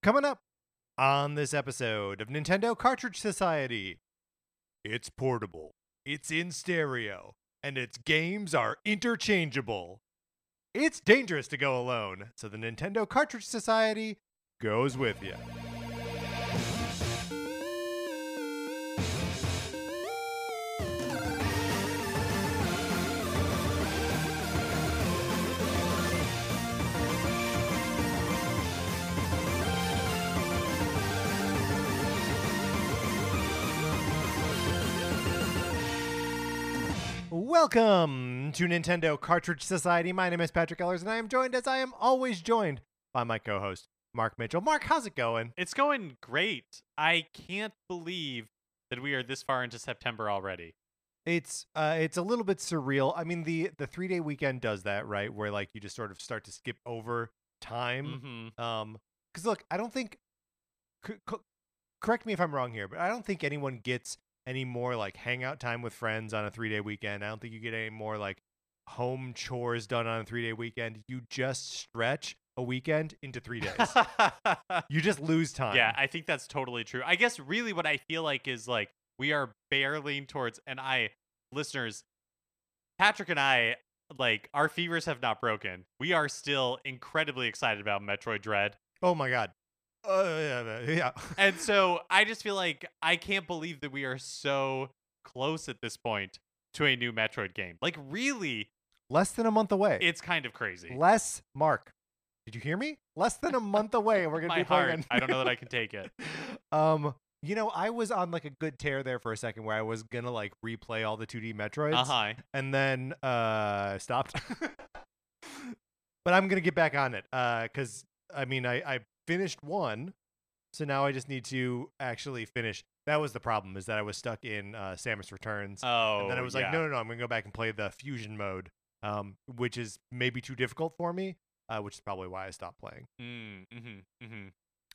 Coming up on this episode of Nintendo Cartridge Society, it's portable, it's in stereo, and its games are interchangeable. It's dangerous to go alone, so the Nintendo Cartridge Society goes with you. Welcome to Nintendo Cartridge Society. My name is Patrick Ellers, and I am joined, as I am always joined, by my co host, Mark Mitchell. Mark, how's it going? It's going great. I can't believe that we are this far into September already. It's uh, it's a little bit surreal. I mean, the the three day weekend does that, right? Where like you just sort of start to skip over time. hmm Um, because look, I don't think. C- c- correct me if I'm wrong here, but I don't think anyone gets any more like hangout time with friends on a three day weekend. I don't think you get any more like home chores done on a three day weekend. You just stretch a weekend into three days. you just lose time. yeah, I think that's totally true. I guess really what I feel like is like we are barreling towards, and I, listeners, Patrick and I, like our fevers have not broken. We are still incredibly excited about Metroid Dread. Oh my god. Uh, yeah, yeah. And so I just feel like I can't believe that we are so close at this point to a new Metroid game. Like, really, Less than a month away. it's kind of crazy. Less, Mark. Did you hear me? Less than a month away, and we're gonna My be playing. heart, a I don't know that I can take it. Um, you know, I was on like a good tear there for a second, where I was gonna like replay all the 2D Metroids, Uh huh. and then uh stopped. but I'm gonna get back on it, uh, because I mean, I I finished one, so now I just need to actually finish. That was the problem, is that I was stuck in uh, Samus Returns. Oh, And then I was like, no, no, no, I'm going to go back and play the fusion mode, um, which is maybe too difficult for me, uh, which is probably why I stopped playing. Mm, mm-hmm, mm-hmm.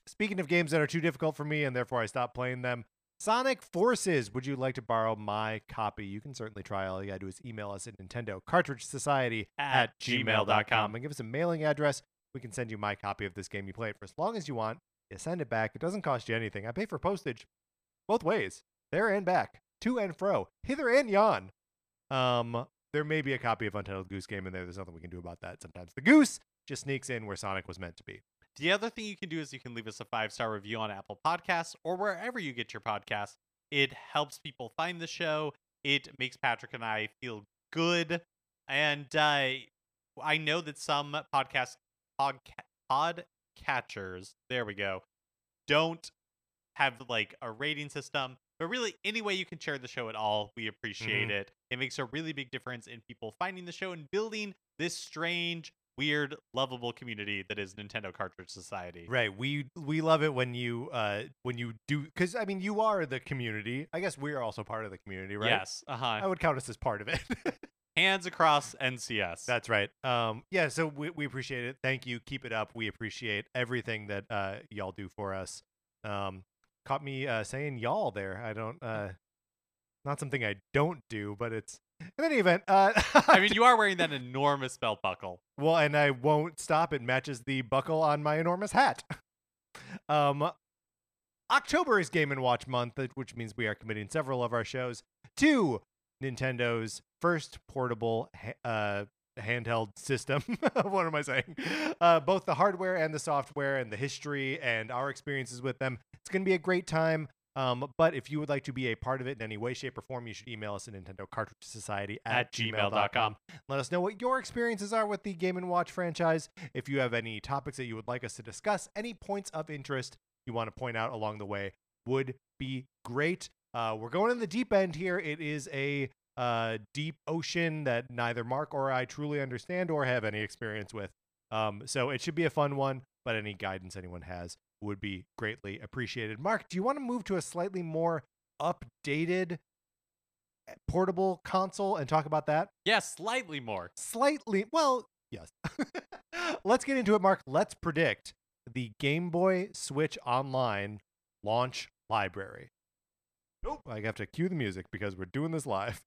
Speaking of games that are too difficult for me and therefore I stopped playing them, Sonic Forces, would you like to borrow my copy? You can certainly try. All you got to do is email us at Nintendo Cartridge Society At gmail.com. and give us a mailing address. We can send you my copy of this game. You play it for as long as you want. You send it back. It doesn't cost you anything. I pay for postage both ways, there and back, to and fro, hither and yon. Um, there may be a copy of Untitled Goose Game in there. There's nothing we can do about that. Sometimes the goose just sneaks in where Sonic was meant to be. The other thing you can do is you can leave us a five star review on Apple Podcasts or wherever you get your podcasts. It helps people find the show. It makes Patrick and I feel good, and uh, I know that some podcast podca- podcatchers, there we go, don't have like a rating system. But really, any way you can share the show at all, we appreciate it. It makes a really big difference in people finding the show and building this strange, weird, lovable community that is Nintendo Cartridge Society. Right. We we love it when you uh when you do because I mean you are the community. I guess we are also part of the community, right? Yes. Uh huh. I would count us as part of it. Hands across NCS. That's right. Um, yeah, so we, we appreciate it. Thank you. Keep it up. We appreciate everything that uh, y'all do for us. Um, caught me uh, saying y'all there. I don't, uh, not something I don't do, but it's in any event. Uh, I mean, you are wearing that enormous belt buckle. well, and I won't stop. It matches the buckle on my enormous hat. um, October is Game and Watch month, uh, which means we are committing several of our shows to Nintendo's first portable ha- uh, handheld system. what am I saying? Uh, both the hardware and the software, and the history and our experiences with them. It's going to be a great time. Um, but if you would like to be a part of it in any way, shape, or form, you should email us at Nintendo Cartridge Society at, At gmail.com. Let us know what your experiences are with the Game and Watch franchise. If you have any topics that you would like us to discuss, any points of interest you want to point out along the way would be great. Uh, we're going in the deep end here. It is a uh, deep ocean that neither Mark or I truly understand or have any experience with. Um, so it should be a fun one, but any guidance anyone has would be greatly appreciated. Mark, do you want to move to a slightly more updated eh, portable console and talk about that? Yeah, slightly more. Slightly, well, yes. Let's get into it, Mark. Let's predict the Game Boy Switch Online launch library. Nope. I have to cue the music because we're doing this live.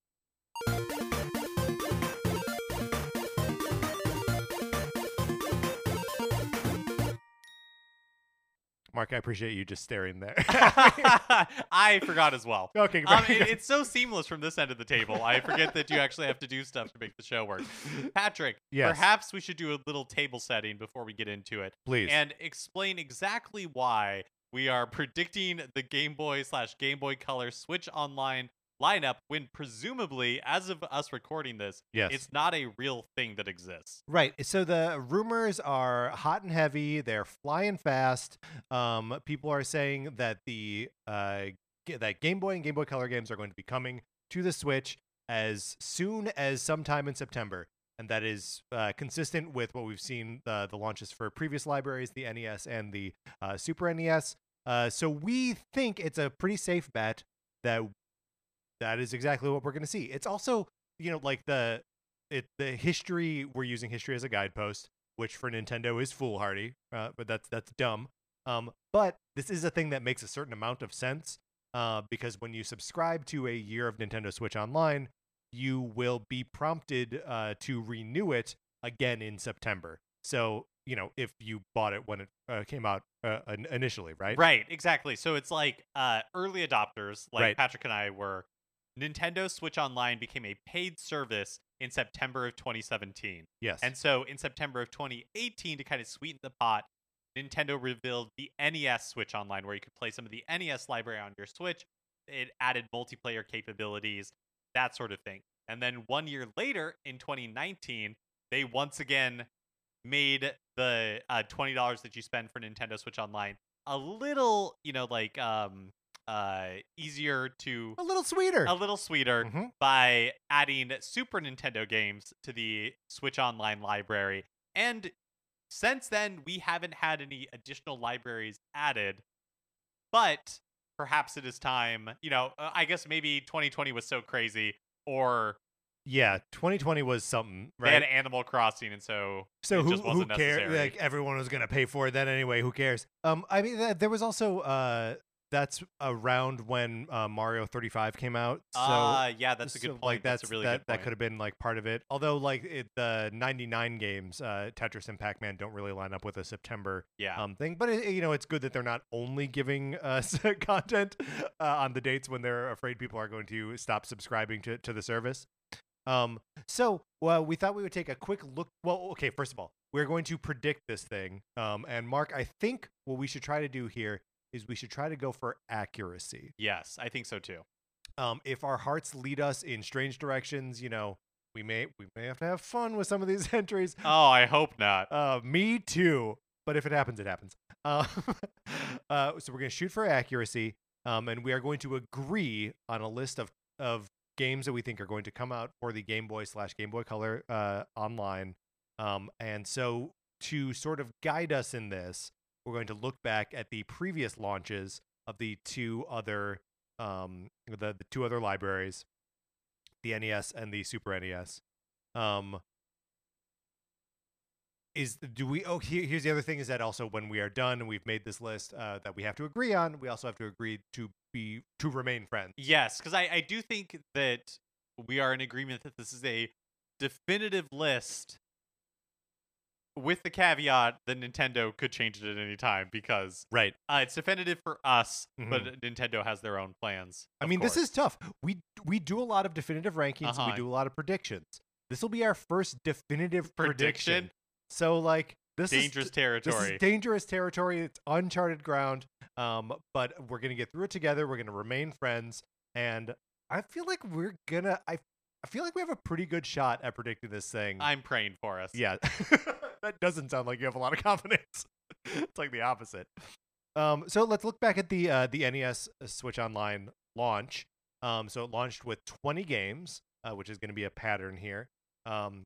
Mark, I appreciate you just staring there. I forgot as well. okay, Um, it- it's so seamless from this end of the table. I forget that you actually have to do stuff to make the show work. Patrick, Yes. perhaps we should do a little table setting before we get into it please. and explain exactly why we are predicting the Game Boy slash Game Boy Color Switch Online lineup when presumably, as of us recording this, yes. it's not a real thing that exists. Right. So the rumors are hot and heavy. They're flying fast. Um, people are saying that the uh, that Game Boy and Game Boy Color games are going to be coming to the Switch as soon as sometime in September, and that is uh, consistent with what we've seen uh, the launches for previous libraries, the NES and the uh, Super NES. Uh, so we think it's a pretty safe bet that that is exactly what we're going to see. It's also, you know, like the it the history we're using history as a guidepost, which for Nintendo is foolhardy, uh, but that's that's dumb. Um, but this is a thing that makes a certain amount of sense uh, because when you subscribe to a year of Nintendo Switch Online, you will be prompted uh, to renew it again in September. So you know if you bought it when it uh, came out uh, initially, right? Right, exactly. So it's like uh, early adopters, like Right. Patrick and I were. Nintendo Switch Online became a paid service in September of 2017. Yes. And so in September of 2018, to kind of sweeten the pot, Nintendo revealed the NES Switch Online, where you could play some of the NES library on your Switch. It added multiplayer capabilities, that sort of thing. And then one year later, in 2019, they once again made the uh, $20 that you spend for Nintendo Switch Online a little, you know, like um, uh, easier to a little sweeter. a little sweeter Mhm. by adding Super Nintendo games to the Switch Online library. And since then, we haven't had any additional libraries added. But perhaps it is time, you know, uh, I guess maybe 2020 was so crazy, or Yeah, 2020 was something, they had right? Animal Crossing, and so So it who just who cares? Like everyone was gonna pay for it then anyway. Who cares? Um, I mean, th- there was also uh, that's around when uh, Mario 35 came out. So uh, yeah, that's a good so, point. Like that's, that's a really that, good that could have been like part of it. Although like it, the 99 games, uh, Tetris and Pac-Man don't really line up with a September yeah. um thing. But it, you know, it's good that they're not only giving us content uh, on the dates when they're afraid people are going to stop subscribing to to the service. Um, so well, we thought we would take a quick look. Well, okay, first of all, we're going to predict this thing. Um, and Mark, I think what we should try to do here is we should try to go for accuracy. yes, I think so too. Um, if our hearts lead us in strange directions, you know, we may we may have to have fun with some of these entries. Oh, I hope not. Uh, me too. But if it happens, it happens. Uh, uh, so we're going to shoot for accuracy, um, and we are going to agree on a list of of games that we think are going to come out for the Game Boy slash Game Boy Color uh, online. Um, and so to sort of guide us in this, we're going to look back at the previous launches of the two other um, the, the two other libraries, the NES and the Super NES. Um, is do we oh here, here's the other thing is that also when we are done and we've made this list uh, that we have to agree on we also have to agree to be to remain friends Yes, because I, I do think that we are in agreement that this is a definitive list with the caveat that Nintendo could change it at any time because right uh, it's definitive for us, but Mhm. Nintendo has their own plans. i mean this is tough we we do a lot of definitive rankings Uh-huh. we do a lot of predictions this will be our first definitive prediction, Prediction? So like this dangerous is territory. This is dangerous territory. It's uncharted ground. Um, but we're gonna get through it together. We're gonna remain friends, and I feel like we're gonna. I I feel like we have a pretty good shot at predicting this thing. I'm praying for us. yeah, that doesn't sound like you have a lot of confidence. it's like the opposite. Um, so let's look back at the uh, the NES Switch Online launch. Um, so it launched with 20 games, uh, which is going to be a pattern here. Um,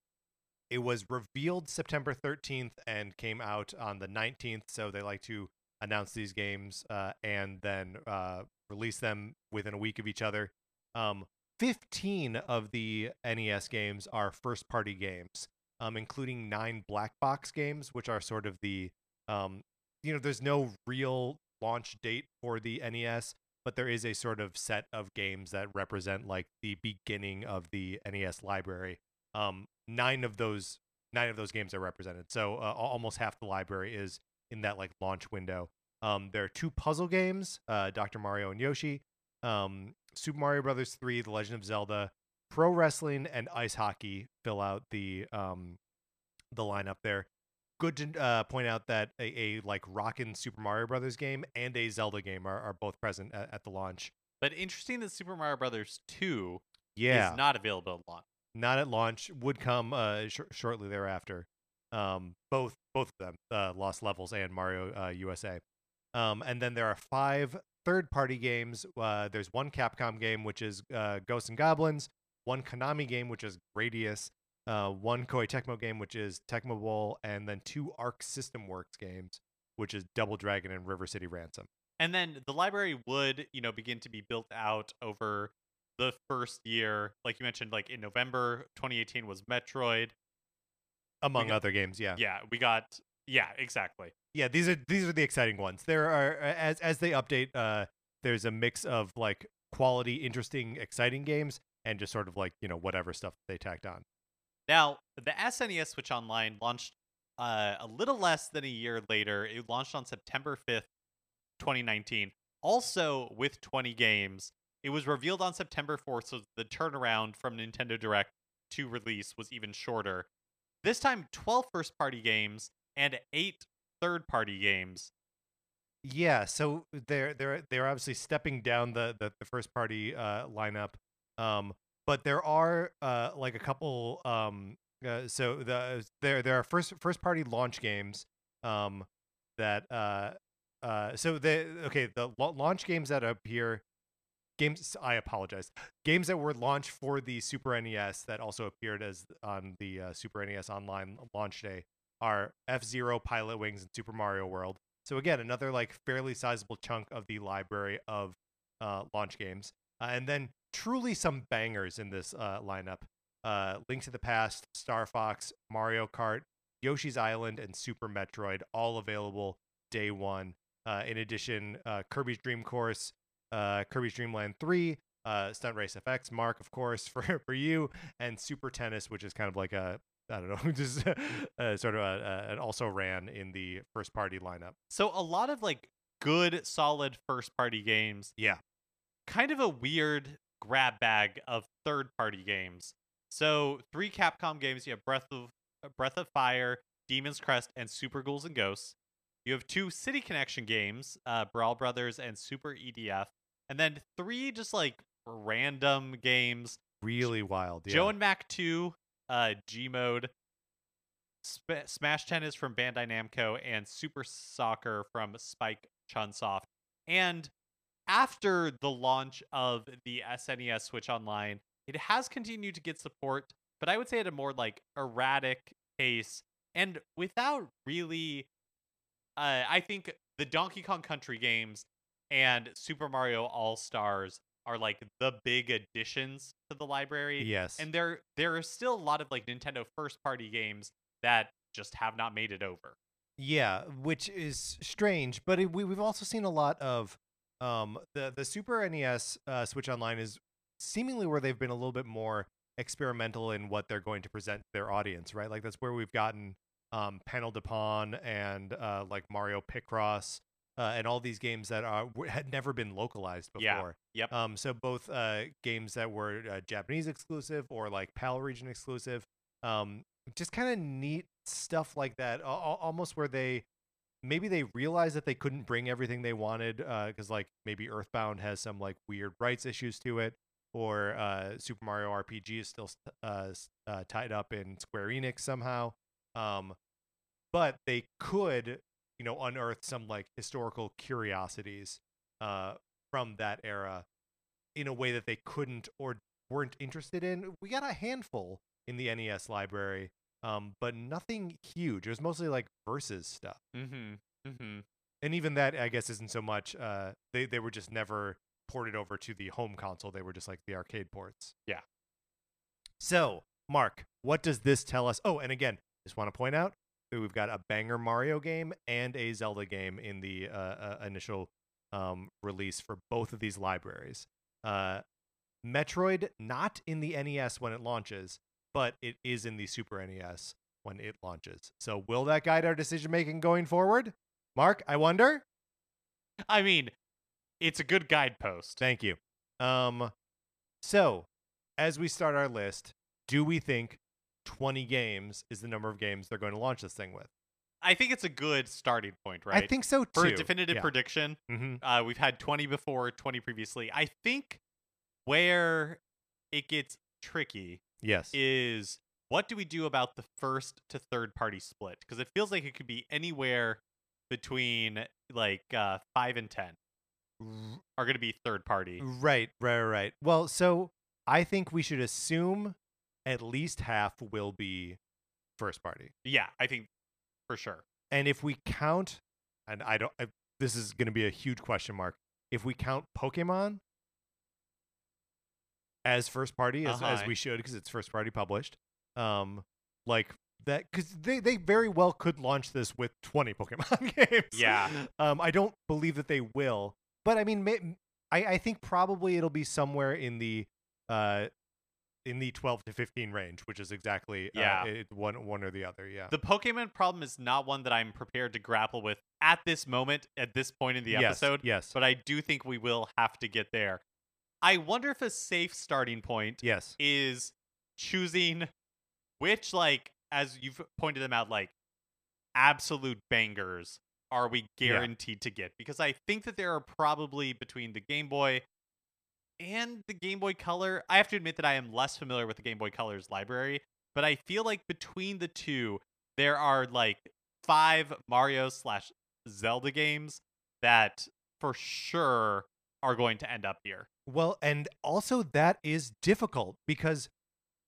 it was revealed September 13th and came out on the 19th. So they like to announce these games uh, and then uh, release them within a week of each other. Um, 15 of the NES games are first party games, um, including nine black box games, which are sort of the, um, you know, there's no real launch date for the NES, but there is a sort of set of games that represent like the beginning of the NES library. Um, nine of those nine of those games are represented, so uh, almost half the library is in that like launch window. Um, there are two puzzle games, uh, Dr. Mario and Yoshi, um, Super Mario Brothers 3, The Legend of Zelda, pro wrestling, and ice hockey fill out the um, the lineup there. Good to uh, point out that a, a like rockin' Super Mario Brothers game and a Zelda game are, are both present at, at the launch. But interesting that Super Mario Brothers 2 Yeah, is not available at launch. Not at launch. Would come uh, sh- shortly thereafter. Um, both both of them, uh, Lost Levels and Mario uh, USA. Um, and then there are five third-party games. Uh, there's one Capcom game, which is uh, Ghosts and Goblins. One Konami game, which is Gradius. Uh, one Koei Tecmo game, which is Tecmo Bowl, and then two Arc System Works games, which is Double Dragon and River City Ransom. And then the library would, you know, begin to be built out over the first year. Like you mentioned, like in November 2018 was Metroid. Among got- other games, yeah. Yeah, we got yeah, exactly. yeah these are these are the exciting ones there are as as they update uh there's a mix of like quality interesting exciting games and just sort of like you know whatever stuff they tacked on Now, the SNES Switch Online launched uh, a little less than a year later. It launched on September 5th, 2019. Also with 20 games. It was revealed on September 4th, so the turnaround from Nintendo Direct to release was even shorter. This time, 12 first party games and eight third party games. yeah so they're they're they're obviously stepping down the the, the first party uh lineup um but there are uh like a couple um uh, so the there there are first first party launch games um that uh uh so the okay the la- launch games that appear games i apologize. Games that were launched for the super nes that also appeared as on the uh, super nes online launch day are f-zero pilotwings and super mario world. So again another like fairly sizable chunk of the library of uh, launch games. Uh, and then truly some bangers in this uh, lineup. Uh, link to the past star fox mario kart yoshi's island and super metroid all available day one. Uh, in addition kirby's dream course uh, kirby's dream land 3 uh, stunt race fx mark of course for, for you and super tennis which is kind of like a I don't know, just uh, sort of a, a, an also ran in the first party lineup. So a lot of like good, solid first party games. Yeah. Kind of a weird grab bag of third party games. So three Capcom games. You have Breath of uh, Breath of Fire, Demon's Crest, and Super Ghouls and Ghosts. You have two City Connection games, uh, Brawl Brothers and Super EDF, and then three just like random games. Really wild. Yeah. Joe and Mac 2, uh, G Mode, Sp- Smash Tennis from Bandai Namco, and Super Soccer from Spike Chunsoft. And after the launch of the SNES Switch Online, it has continued to get support, but I would say at a more like erratic pace and without really. Uh, I think the Donkey Kong Country games and Super Mario All Stars are like the big additions to the library. yes. And there there are still a lot of like Nintendo first party games that just have not made it over. Yeah, which is strange, but it, we we've also seen a lot of um the the Super NES uh, Switch Online is seemingly where they've been a little bit more experimental in what they're going to present to their audience, right? Like that's where we've gotten um Panel de Pon and uh like Mario Picross uh, and all these games that are had never been localized before. Yeah. Yep. Um, so both uh, games that were uh, Japanese exclusive or like PAL region exclusive, um, just kind of neat stuff like that. al- al- almost where they maybe they realized that they couldn't bring everything they wanted because like maybe Earthbound has some like weird rights issues to it, or uh, Super Mario RPG is still uh, uh, tied up in Square Enix somehow. Um, but they could you know unearth some like historical curiosities uh from that era in a way that they couldn't or weren't interested in we got a handful in the nes library um but nothing huge it was mostly like versus stuff Mm-hmm. Mm-hmm. and even that i guess isn't so much uh they, they were just never ported over to the home console they were just like the arcade ports Yeah. so mark what does this tell us oh and again just want to point out we've got a banger mario game and a zelda game in the uh, uh, initial um, release for both of these libraries uh, metroid not in the nes when it launches but it is in the super nes when it launches so will that guide our decision making going forward mark i wonder I mean, it's a good guidepost. Thank you. Um, so as we start our list, do we think 20 games is the number of games they're going to launch this thing with? I think it's a good starting point, right? I think so too. For a definitive yeah. prediction, hmm uh, we've had 20 before, 20 previously. I think where it gets tricky Yes. is what do we do about the first to third party split? Because it feels like it could be anywhere between like uh, five and 10 are going to be third party. Right, right, right. Well, so I think we should assume at least half will be first party. Yeah, I think for sure. And if we count, and I don't, I, this is going to be a huge question mark. If we count Pokemon as first party, as, as Uh-huh. we should, because it's first party published, um, like that, because they, they very well could launch this with 20 Pokemon games. Yeah. Um, I don't believe that they will, but I mean, may, I, I think probably it'll be somewhere in the, uh, in the 12 to 15 range, which is exactly Yeah. uh, it, one one or the other. Yeah. The Pokemon problem is not one that I'm prepared to grapple with at this moment, at this point in the episode, Yes. but I do think we will have to get there. I wonder if a safe starting point yes. is choosing which, like, as you've pointed them out, like, absolute bangers are we Yeah. guaranteed to get? Because I think that there are probably between the Game Boy and the Game Boy Color. I have to admit that I am less familiar with the Game Boy Color's library, but I feel like between the two, there are like five Mario slash Zelda games that for sure are going to end up here. Well, and also that is difficult because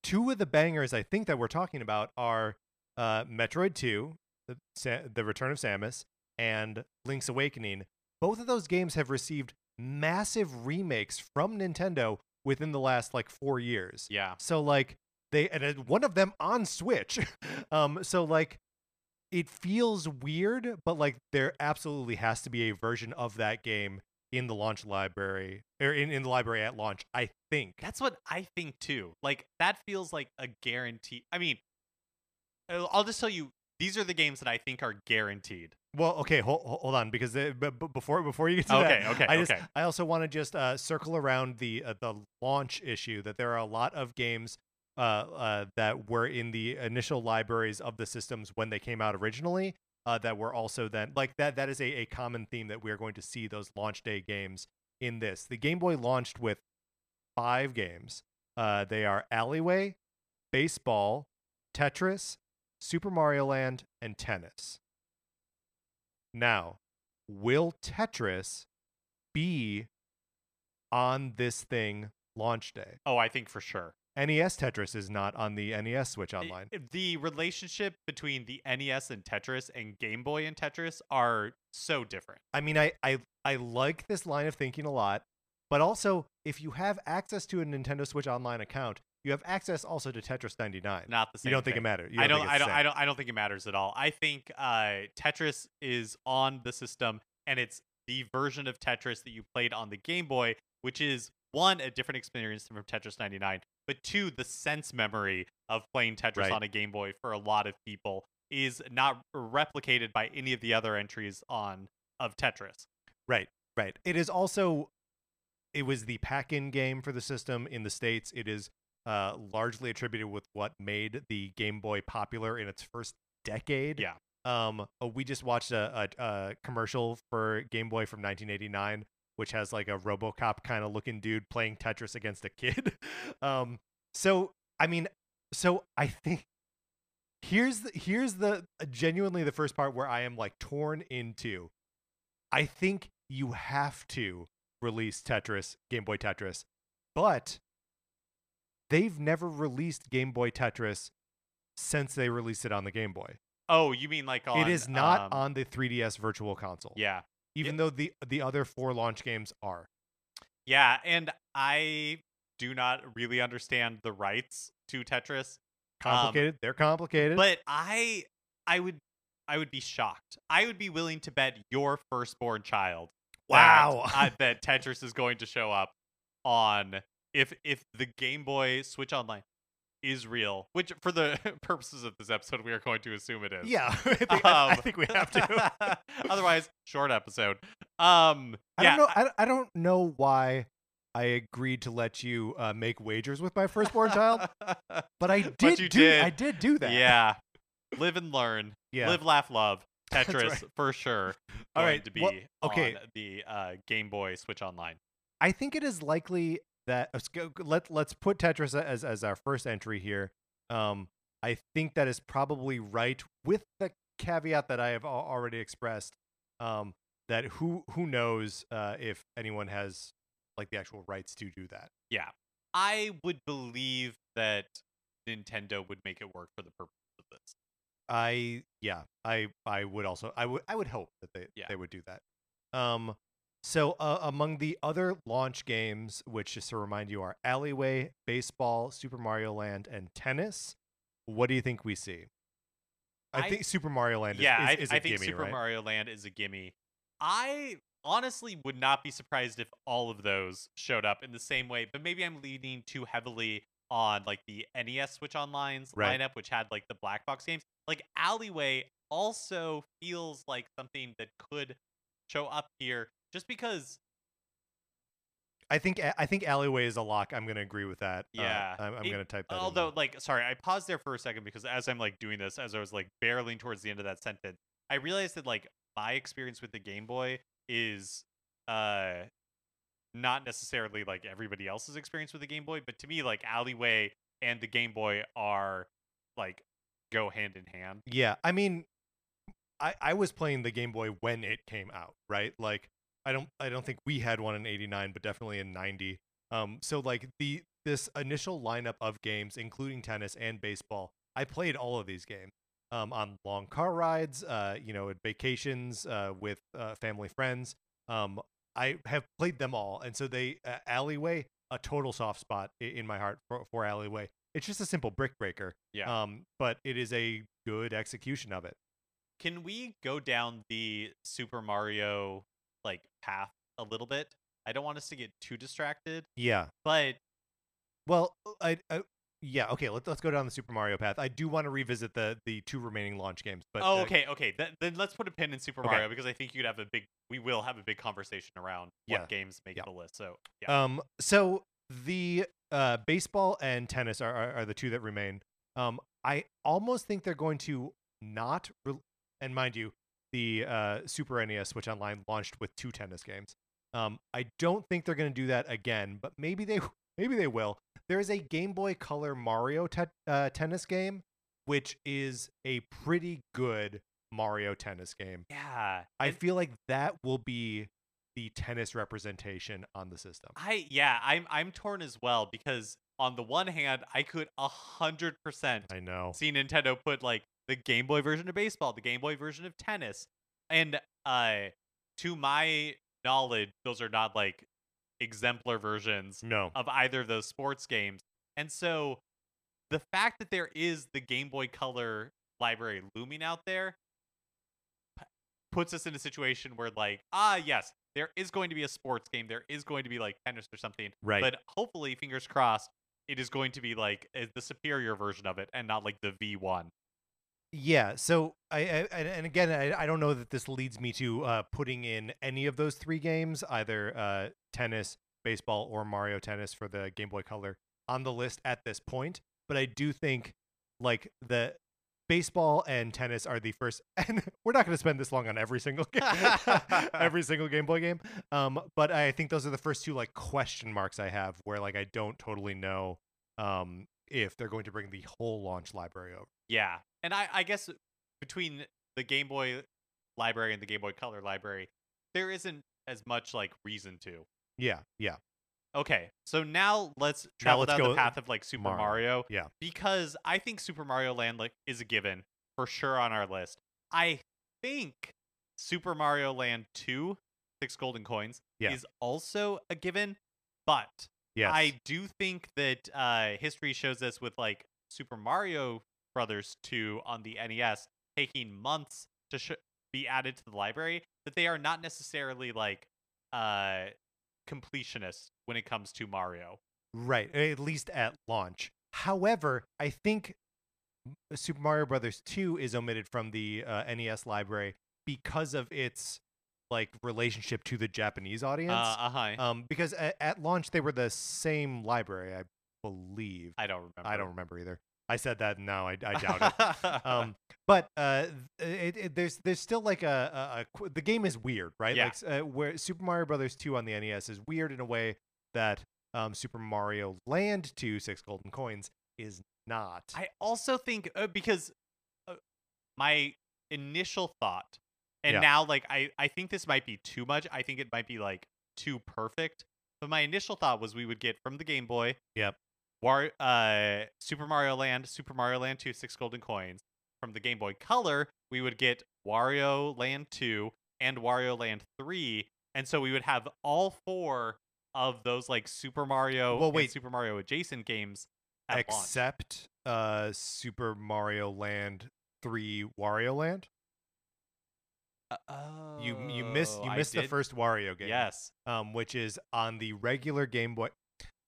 two of the bangers I think that we're talking about are uh, Metroid 2, the, the Return of Samus, and Link's Awakening. Both of those games have received massive remakes from Nintendo within the last like four years. Yeah. So like they and one of them on Switch. um so like it feels weird, but like there absolutely has to be a version of that game in the launch library or in, in the library at launch, I think. That's what I think too. Like that feels like a guarantee. I mean, I'll just tell you these are the games that I think are guaranteed. Well, okay, hold, hold on because the, but, but before before you get to Okay, that, okay, I just okay. I also want to just uh, circle around the uh, the launch issue that there are a lot of games uh, uh, that were in the initial libraries of the systems when they came out originally uh, that were also then like that that is a, a common theme that we are going to see those launch day games in this. The Game Boy launched with five games. Uh, they are Alleyway, Baseball, Tetris, Super Mario Land, and Tennis. Now, will Tetris be on this thing launch day? Oh, I think for sure. NES Tetris is not on the NES Switch Online. The relationship between the NES and Tetris and Game Boy and Tetris are so different. I mean, I, I I like this line of thinking a lot, but also if you have access to a Nintendo Switch Online account, you have access also to Tetris 99. Not the same. you don't think it matters? I don't. I don't. I don't. I don't think it matters at all. I think uh, Tetris is on the system, and it's the version of Tetris that you played on the Game Boy, which is one a different experience from Tetris 99, but two the sense memory of playing Tetris Right. on a Game Boy for a lot of people is not replicated by any of the other entries on of Tetris. Right, right. It is also it was the pack-in game for the system in the states. It is uh, largely attributed with what made the Game Boy popular in its first decade. Yeah. Um, uh, we just watched a, a, a commercial for Game Boy from 1989, which has like a RoboCop kind of looking dude playing Tetris against a kid. um, so I mean, so I think here's the, here's the genuinely the first part where I am like torn into. I think you have to release Tetris, Game Boy Tetris, but they've never released Game Boy Tetris since they released it on the Game Boy. Oh, you mean like on? it is not um, on the 3DS Virtual Console. Yeah. Even though the the other four launch games are. Yeah, and I do not really understand the rights to Tetris. Complicated. They're complicated. But I I would I would be shocked. I would be willing to bet your firstborn child Wow. that, uh, that Tetris is going to show up on if if the Game Boy Switch Online is real, which for the purposes of this episode, we are going to assume it is. Yeah, I think, I, I Um, think we have to. Otherwise, short episode. Um, I yeah, don't know. I, I don't know why I agreed to let you uh, make wagers with my firstborn child, but I did you do. did. I did do that. yeah. Live and learn. yeah. Live, laugh, love. Tetris right. for sure. All right, to be well, okay. on the uh, Game Boy Switch Online. I think it is likely that let's go, let let's put Tetris as as our first entry here. Um, I think that is probably right with the caveat that I have already expressed. Um, that who who knows uh, if anyone has like the actual rights to do that. Yeah. I would believe that Nintendo would make it work for the purpose of this. I yeah, I I would also I would I would hope that they Yeah. they would do that. Um so uh, among the other launch games which just to remind you are Alleyway, Baseball, Super Mario Land and Tennis, what do you think we see? I, I- think Super Mario Land is, yeah, is, I, is I think gimme, Super right? Mario Land is a gimme. I honestly would not be surprised if all of those showed up in the same way, but maybe I'm leaning too heavily on like the NES Switch Online's Right. lineup, which had like the black box games. Like Alleyway also feels like something that could show up here just because I think I think Alleyway is a lock. I'm going to agree with that. Uh, Yeah, I'm, I'm it- going to type that. although like sorry i paused there for a second because as i'm like doing this as i was like barreling towards the end of that sentence i realized that like my experience with the game boy is uh not necessarily like everybody else's experience with the game boy but to me like alleyway and the game boy are like go hand in hand Yeah, I mean, I I was playing the Game Boy when it came out, right? Like, I don't I don't think we had one in '89, but definitely in '90. Um, so like the this initial lineup of games, including tennis and baseball, I played all of these games um, on long car rides, uh, you know, at vacations uh, with uh, family friends. Um, I have played them all, and so they uh, Alleyway a total soft spot in my heart for, for Alleyway. It's just a simple brick breaker. Yeah. Um, but it is a good execution of it. can we go down the super mario like path a little bit i don't want us to get too distracted Yeah. but Well, I, I yeah, okay, let's let's go down the Super Mario path. I do want to revisit the the two remaining launch games, but oh, uh, okay, okay. Th- then let's put a pin in Super Okay. Mario because I think you could have a big. We will have a big conversation around Yeah. what games make Yeah. the list. So yeah, Um, so the uh, baseball and tennis are, are, are the two that remain. Um, I almost think they're going to not, re- and mind you, the uh, Super NES Switch Online launched with two tennis games. Um, I don't think they're going to do that again, but maybe they maybe they will. There is a Game Boy Color Mario te- uh, tennis game, which is a pretty good Mario tennis game. yeah. I feel like that will be the tennis representation on the system. I yeah, I'm I'm torn as well because on the one hand, I could a hundred percent I know. see Nintendo put like the Game Boy version of baseball, the Game Boy version of tennis, and uh, to my knowledge, those are not like exemplar versions No. of either of those sports games. And so the fact that there is the Game Boy Color library looming out there p- puts us in a situation where like, ah yes, there is going to be a sports game, there is going to be like tennis or something, Right. but hopefully fingers crossed it is going to be like uh, the superior version of it and not like the V1. Yeah. So I, I and again I, I don't know that this leads me to uh, putting in any of those three games, either uh, tennis, baseball, or Mario Tennis for the Game Boy Color on the list at this point. But I do think like the baseball and tennis are the first and we're not going to spend this long on every single game every single game boy game um but i think those are the first two like question marks i have where like i don't totally know um if they're going to bring the whole launch library over Yeah. And I, I guess between the Game Boy library and the Game Boy Color library, there isn't as much like reason to. yeah yeah Okay, so now let's Now travel let's down the path of like Super Mario. Mario. Yeah. Because I think Super Mario Land like is a given for sure on our list. I think Super Mario Land 2, Six Golden Coins, Yeah. is also a given, but yes I do think that uh, history shows us with like Super Mario Brothers 2 on the NES taking months to sh- be added to the library that they are not necessarily like uh completionists when it comes to Mario. right at least at launch However, I think Super Mario Brothers 2 is omitted from the uh, NES library because of its like relationship to the Japanese audience. Uh, uh-huh. um, because at, at launch they were the same library, I believe. I don't remember. I don't remember either. I said that, now I, I doubt it. um, but uh, it, it, there's there's still like a, a, a the game is weird, right? Yeah. Like uh, where Super Mario Brothers 2 on the NES is weird in a way that um, Super Mario Land 2 Six Golden Coins is not. I also think uh, because uh, my initial thought, and Yeah. now like I I think this might be too much. I think it might be like too perfect. But my initial thought was we would get from the Game Boy. Yep. War, uh, Super Mario Land, Super Mario Land 2, six golden coins. From the Game Boy Color, we would get Wario Land 2 and Wario Land 3. And so we would have all four of those like Super Mario Well, and wait. Super Mario adjacent games at launch. except uh, Super Mario Land 3 Wario Land. Uh, You you missed oh, you I missed the did- first Wario game. Yes. Um, which is on the regular Game Boy.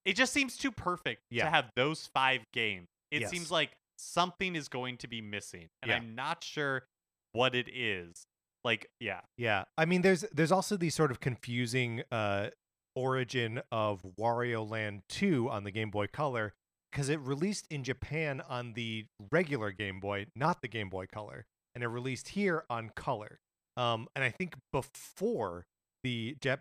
It just seems too perfect Yeah. to have those five games. It Yes. seems like something is going to be missing. And Yeah. I'm not sure what it is. Like, yeah. Yeah, I mean, there's there's also the sort of confusing uh, origin of Wario Land 2 on the Game Boy Color because it released in Japan on the regular Game Boy, not the Game Boy Color, and it released here on Color. Um, and I think before the Jap,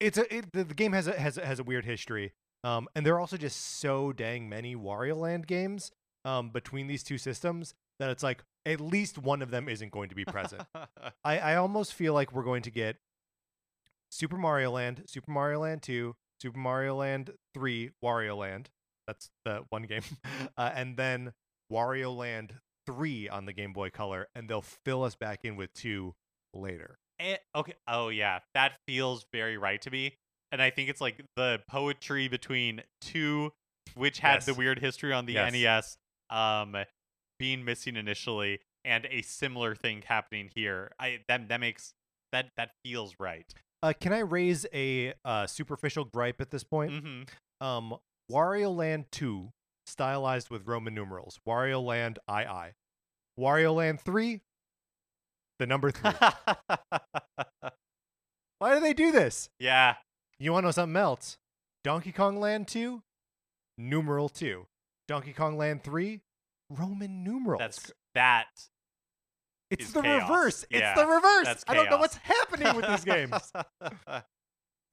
it's a it, the, the game has a has a, has a weird history. Um, and there are also just so dang many Wario Land games um between these two systems that it's like at least one of them isn't going to be present. I, I almost feel like we're going to get Super Mario Land, Super Mario Land 2, Super Mario Land 3, Wario Land. That's the one game. Uh, and then Wario Land 3 on the Game Boy Color, and they'll fill us back in with 2 later. Eh, okay. Oh yeah, that feels very right to me. And I think it's like the poetry between two, which had the weird history on the Yes. NES, um, being missing initially, and a similar thing happening here. I that that makes that that feels right. Uh, can I raise a uh, superficial gripe at this point? Mm-hmm. Um, Wario Land 2, stylized with Roman numerals. Wario Land II. Wario Land 3, the number 3. Why do they do this? yeah. You want to know something else? Donkey Kong Land 2, numeral 2. Donkey Kong Land 3, Roman numerals. That's that. it's the chaos. reverse. Yeah, it's the reverse. I don't know what's happening with these games.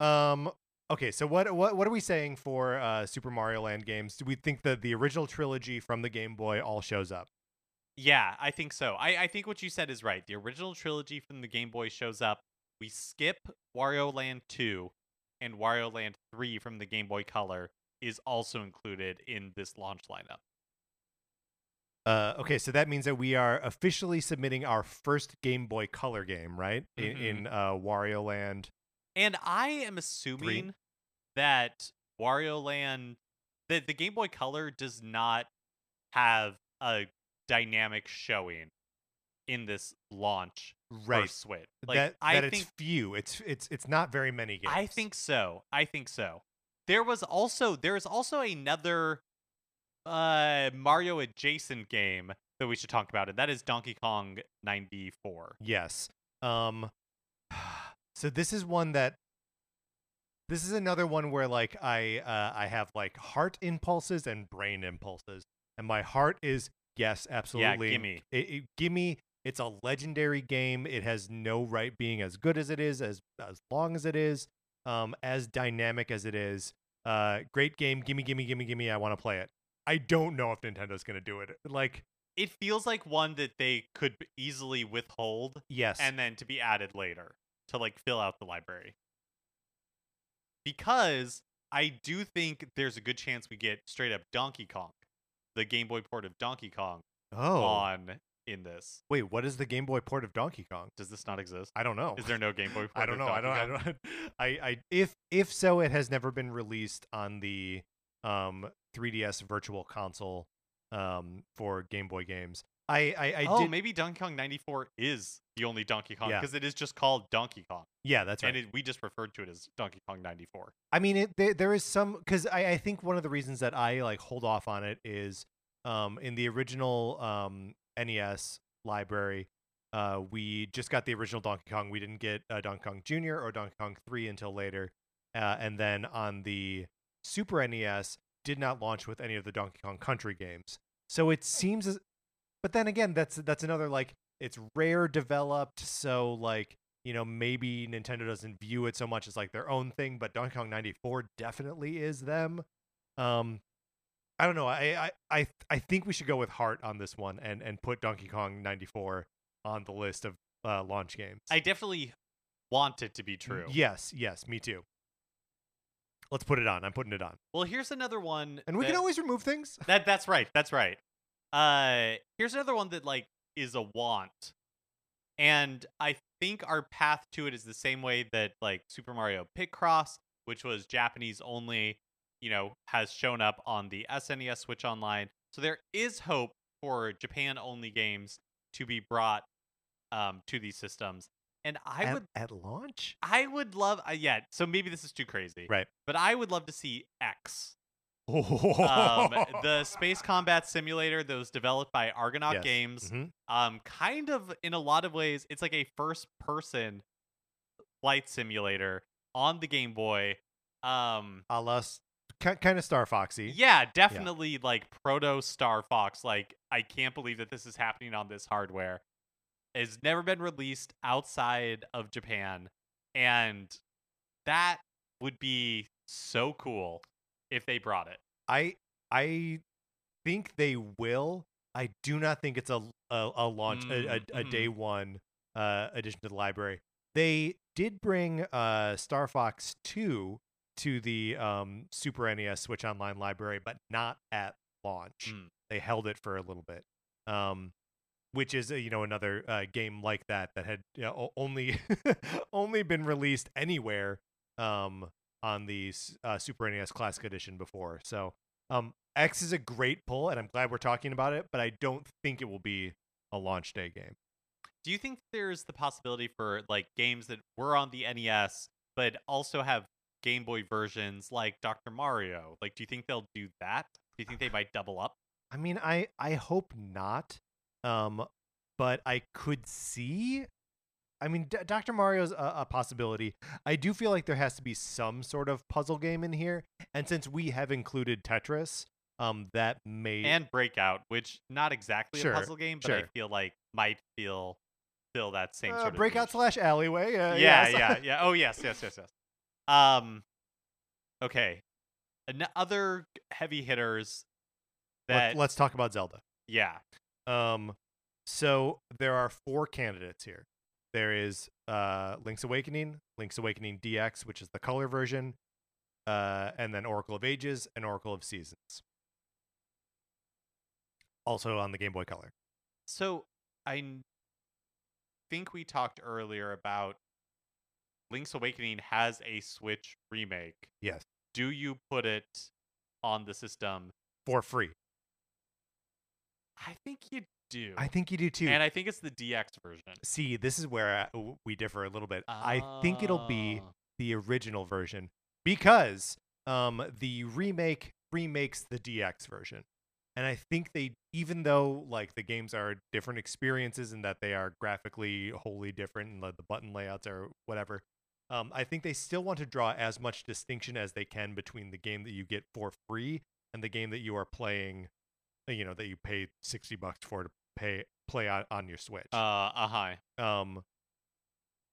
um okay, so what what what are we saying for uh Super Mario Land games? Do we think that the original trilogy from the Game Boy all shows up? Yeah, I think so. I, I think what you said is right. The original trilogy from the Game Boy shows up. We skip Wario Land 2, and Wario Land 3 from the Game Boy Color is also included in this launch lineup. Uh, okay, so that means that we are officially submitting our first Game Boy Color game, right? In, Mhm. in uh, Wario Land. And I am assuming that Wario Land, that the Game Boy Color does not have a dynamic showing in this launch Right. Switch. Like, that I that think it's few. It's it's it's not very many games. I think so. I think so. There was also there is also another uh Mario adjacent game that we should talk about, and that is Donkey Kong 94. Yes. Um so this is one that this is another one where like I uh I have like heart impulses and brain impulses. And my heart is yes, absolutely. Yeah, gimme. It, it, gimme. It's a legendary game. It has no right being as good as it is, as as long as it is, um, as dynamic as it is. Uh, great game. Gimme, gimme, gimme, gimme. I want to play it. I don't know if Nintendo's gonna do it. Like, It feels like one that they could easily withhold yes, and then to be added later to like fill out the library. Because I do think there's a good chance we get straight up Donkey Kong, the Game Boy port of Donkey Kong oh, on in this. wait, what is the Game Boy port of Donkey Kong? Does this not exist? I don't know. Is there no Game Boy port? I don't know. I don't. I don't. I, I. If if so, it has never been released on the um 3DS Virtual Console um for Game Boy games. I I, I oh, did. maybe Donkey Kong 94 is the only Donkey Kong Yeah. because it is just called Donkey Kong, Yeah, that's right. and it, we just referred to it as Donkey Kong 94. I mean, it, there, there is some because I, I think one of the reasons that I like hold off on it is um, in the original um, NES library, uh, we just got the original Donkey Kong. We didn't get uh, Donkey Kong Jr. or Donkey Kong 3 until later. Uh, and then on the Super NES, did not launch with any of the Donkey Kong Country games. So it seems as, but then again, that's that's another like it's rare developed, so like you know maybe Nintendo doesn't view it so much as like their own thing, but Donkey Kong 94 definitely is them. Um, I don't know. I I I, I think we should go with heart on this one and and put Donkey Kong 94 on the list of uh, launch games. I definitely want it to be true. Yes, yes, me too. Let's put it on. I'm putting it on. Well, here's another one, And we that- can always remove things. That that's right. That's right. Uh here's another one that like is a want. And I think our path to it is the same way that like Super Mario Picross, which was Japanese only, you know, has shown up on the SNES Switch Online. So there is hope for Japan only games to be brought um to these systems. And I at, would at launch. I would love uh, yeah, so maybe this is too crazy. Right. But I would love to see X um, the space combat simulator that was developed by Argonaut Yes. Games. Mhm. Um, kind of in a lot of ways, it's like a first-person flight simulator on the Game Boy. Um, a la kind of Star Foxy. yeah, definitely like proto Star Fox. Like, I can't believe that this is happening on this hardware. It's never been released outside of Japan, and that would be so cool if they brought it. I I think they will. I do not think it's a a, a launch a, a, a Mm, day one uh, addition to the library. They did bring uh, Star Fox two to the um, Super NES Switch Online library, but not at launch. Mm. They held it for a little bit. Um, which is uh, you know another uh, game like that that had you know, only only been released anywhere um, on the uh, Super NES Classic Edition before. So um, X is a great pull, and I'm glad we're talking about it. But I don't think it will be a launch day game. Do you think there's the possibility for like games that were on the NES but also have Game Boy versions like Dr. Mario? Like do you think they'll do that? Do you think they might double up? I mean, I I hope not. Um, but I could see. I mean, D- Dr. Mario's a, a possibility. I do feel like there has to be some sort of puzzle game in here, and since we have included Tetris, um, that may And Breakout, which not exactly Sure, a puzzle game, but I feel like might feel fill that same uh, sort of breakout niche. slash alleyway. Uh, yeah, yes. yeah, yeah. Oh yes, yes, yes, yes. Um, okay. An- other heavy hitters that Let, let's talk about Zelda. yeah. Um, so there are four candidates here. There is uh, Link's Awakening, Link's Awakening DX, which is the color version, uh, and then Oracle of Ages and Oracle of Seasons. Also on the Game Boy Color. So I think we talked earlier about Link's Awakening has a Switch remake. Yes. Do you put it on the system? For free. I think you do. I think you do too. and I think it's the DX version. See, this is where uh, w- we differ a little bit. I think it'll be Oh. the original version because um the remake remakes the DX version. And I think they even though like the games are different experiences and that they are graphically wholly different and like, the button layouts are whatever. Um, I think they still want to draw as much distinction as they can between the game that you get for free and the game that you are playing, uh, you know, that you pay sixty bucks for to pay play on, on your Switch. Uh, uh hi. Um,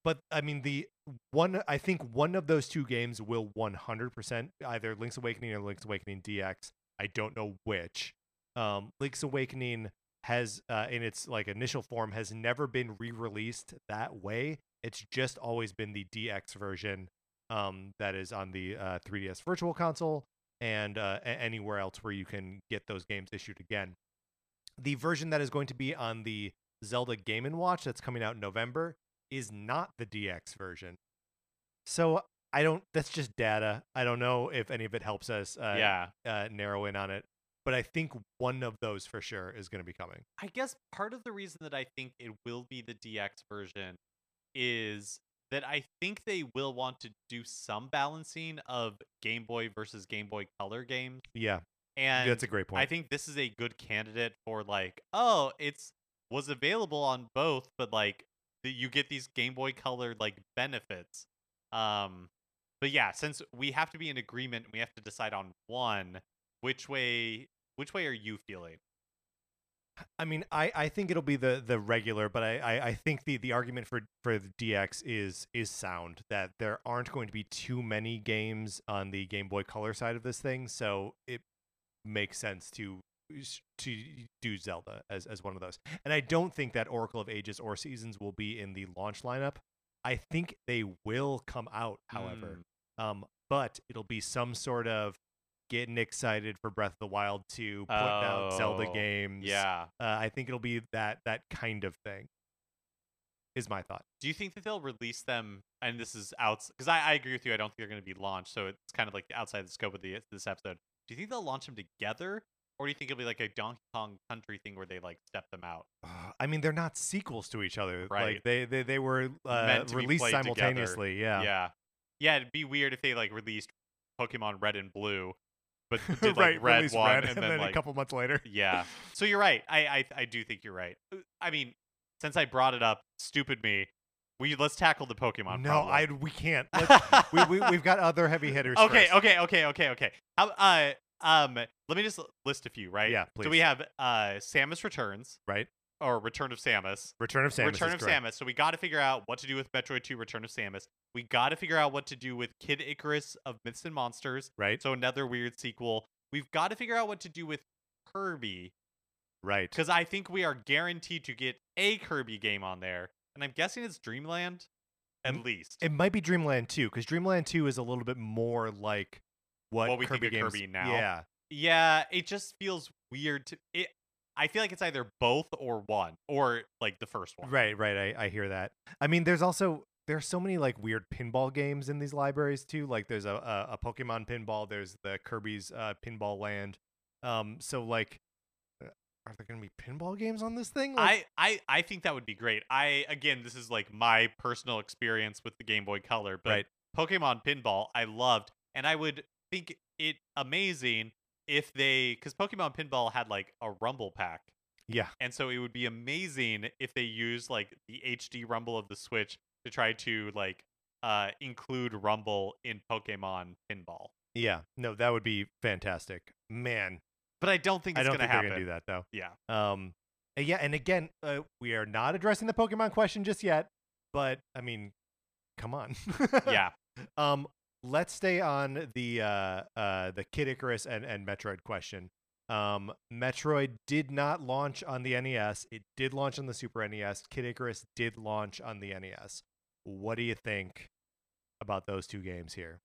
but I mean, the one I think one of those two games will 100% either Link's Awakening or Link's Awakening DX. I don't know which. Um, Link's Awakening has, uh, in its like initial form, has never been re-released that way. It's just always been the DX version um, that is on the uh, 3DS Virtual Console and uh, anywhere else where you can get those games issued again. The version that is going to be on the Zelda Game and Watch that's coming out in November is not the DX version. So I don't. That's just data. I don't know if any of it helps us. Uh, yeah. Uh, narrow in on it. but I think one of those for sure is going to be coming. I guess part of the reason that I think it will be the DX version is that I think they will want to do some balancing of Game Boy versus Game Boy Color games. Yeah, And that's a great point. I think this is a good candidate for like, oh, it's was available on both, but like the, you get these Game Boy Color like benefits. Um, but yeah, since we have to be in agreement, we have to decide on one. Which way? Which way are you feeling? I mean, I, I think it'll be the the regular, but I, I, I think the, the argument for for the DX is is sound that there aren't going to be too many games on the Game Boy Color side of this thing, so it makes sense to to do Zelda as as one of those. And I don't think that Oracle of Ages or Seasons will be in the launch lineup. I think they will come out, however. Mm. Um, but it'll be some sort of getting excited for Breath of the Wild 2, putting out Zelda Oh, games. Yeah. Uh, I think it'll be that that kind of thing. Is my thought. Do you think that they'll release them? And this is out because I, I agree with you. I don't think they're going to be launched, so it's kind of like outside the scope of the this episode. Do you think they'll launch them together, or do you think it'll be like a Donkey Kong Country thing where they like step them out? Uh, I mean, they're not sequels to each other. Right. Like they they, they were uh, Meant to be released played together. simultaneously. Yeah. yeah, yeah. It'd be weird if they like released Pokemon Red and Blue, but did like. Red one Red, and, and, then, then like a couple months later. yeah. So you're right. I, I I do think you're right. Uh, I mean, since I brought it up, stupid me. We let's tackle the Pokemon. no, problem. I we can't. We, we we've got other heavy hitters. okay, first. okay, okay, okay, okay. Uh, um, let me just list a few, right? Yeah, please. So we have uh, Samus Returns, Right. or Return of Samus. Return of Samus. Return of correct. Samus. So we got to figure out what to do with Metroid 2 Return of Samus. We got to figure out what to do with Kid Icarus of Myths and Monsters. Right. So another weird sequel. We've got to figure out what to do with Kirby Right. because I think we are guaranteed to get a Kirby game on there, and I'm guessing it's Dreamland, at least. It might be Dreamland 2 because Dreamland 2 is a little bit more like what, What we think Kirby of games. Kirby now. Yeah. Yeah, it just feels weird to it. I feel like it's either both or one, or like the first one. Right, right. I, I hear that. I mean, there's also there's so many like weird pinball games in these libraries too. Like there's a a, a Pokemon pinball. There's the Kirby's uh, Pinball Land. Um, so like, are there gonna be pinball games on this thing? Like, I, I I think that would be great. I again, this is like my personal experience with the Game Boy Color, but Right. Pokemon Pinball I loved, and I would think it amazing if they because Pokemon Pinball had like a Rumble pack, yeah, and so it would be amazing if they used like the HD Rumble of the Switch to try to like uh include Rumble in Pokemon Pinball. yeah. No, that would be fantastic, man. But I don't think I don't gonna think happen. they're gonna do that though. Yeah. Um, and yeah, and again, uh, we are not addressing the Pokemon question just yet. But I mean, come on. Yeah. Um, let's stay on the uh, uh, the Kid Icarus and, and Metroid question. Um, Metroid did not launch on the NES. It did launch on the Super NES. Kid Icarus did launch on the NES. What do you think about those two games here?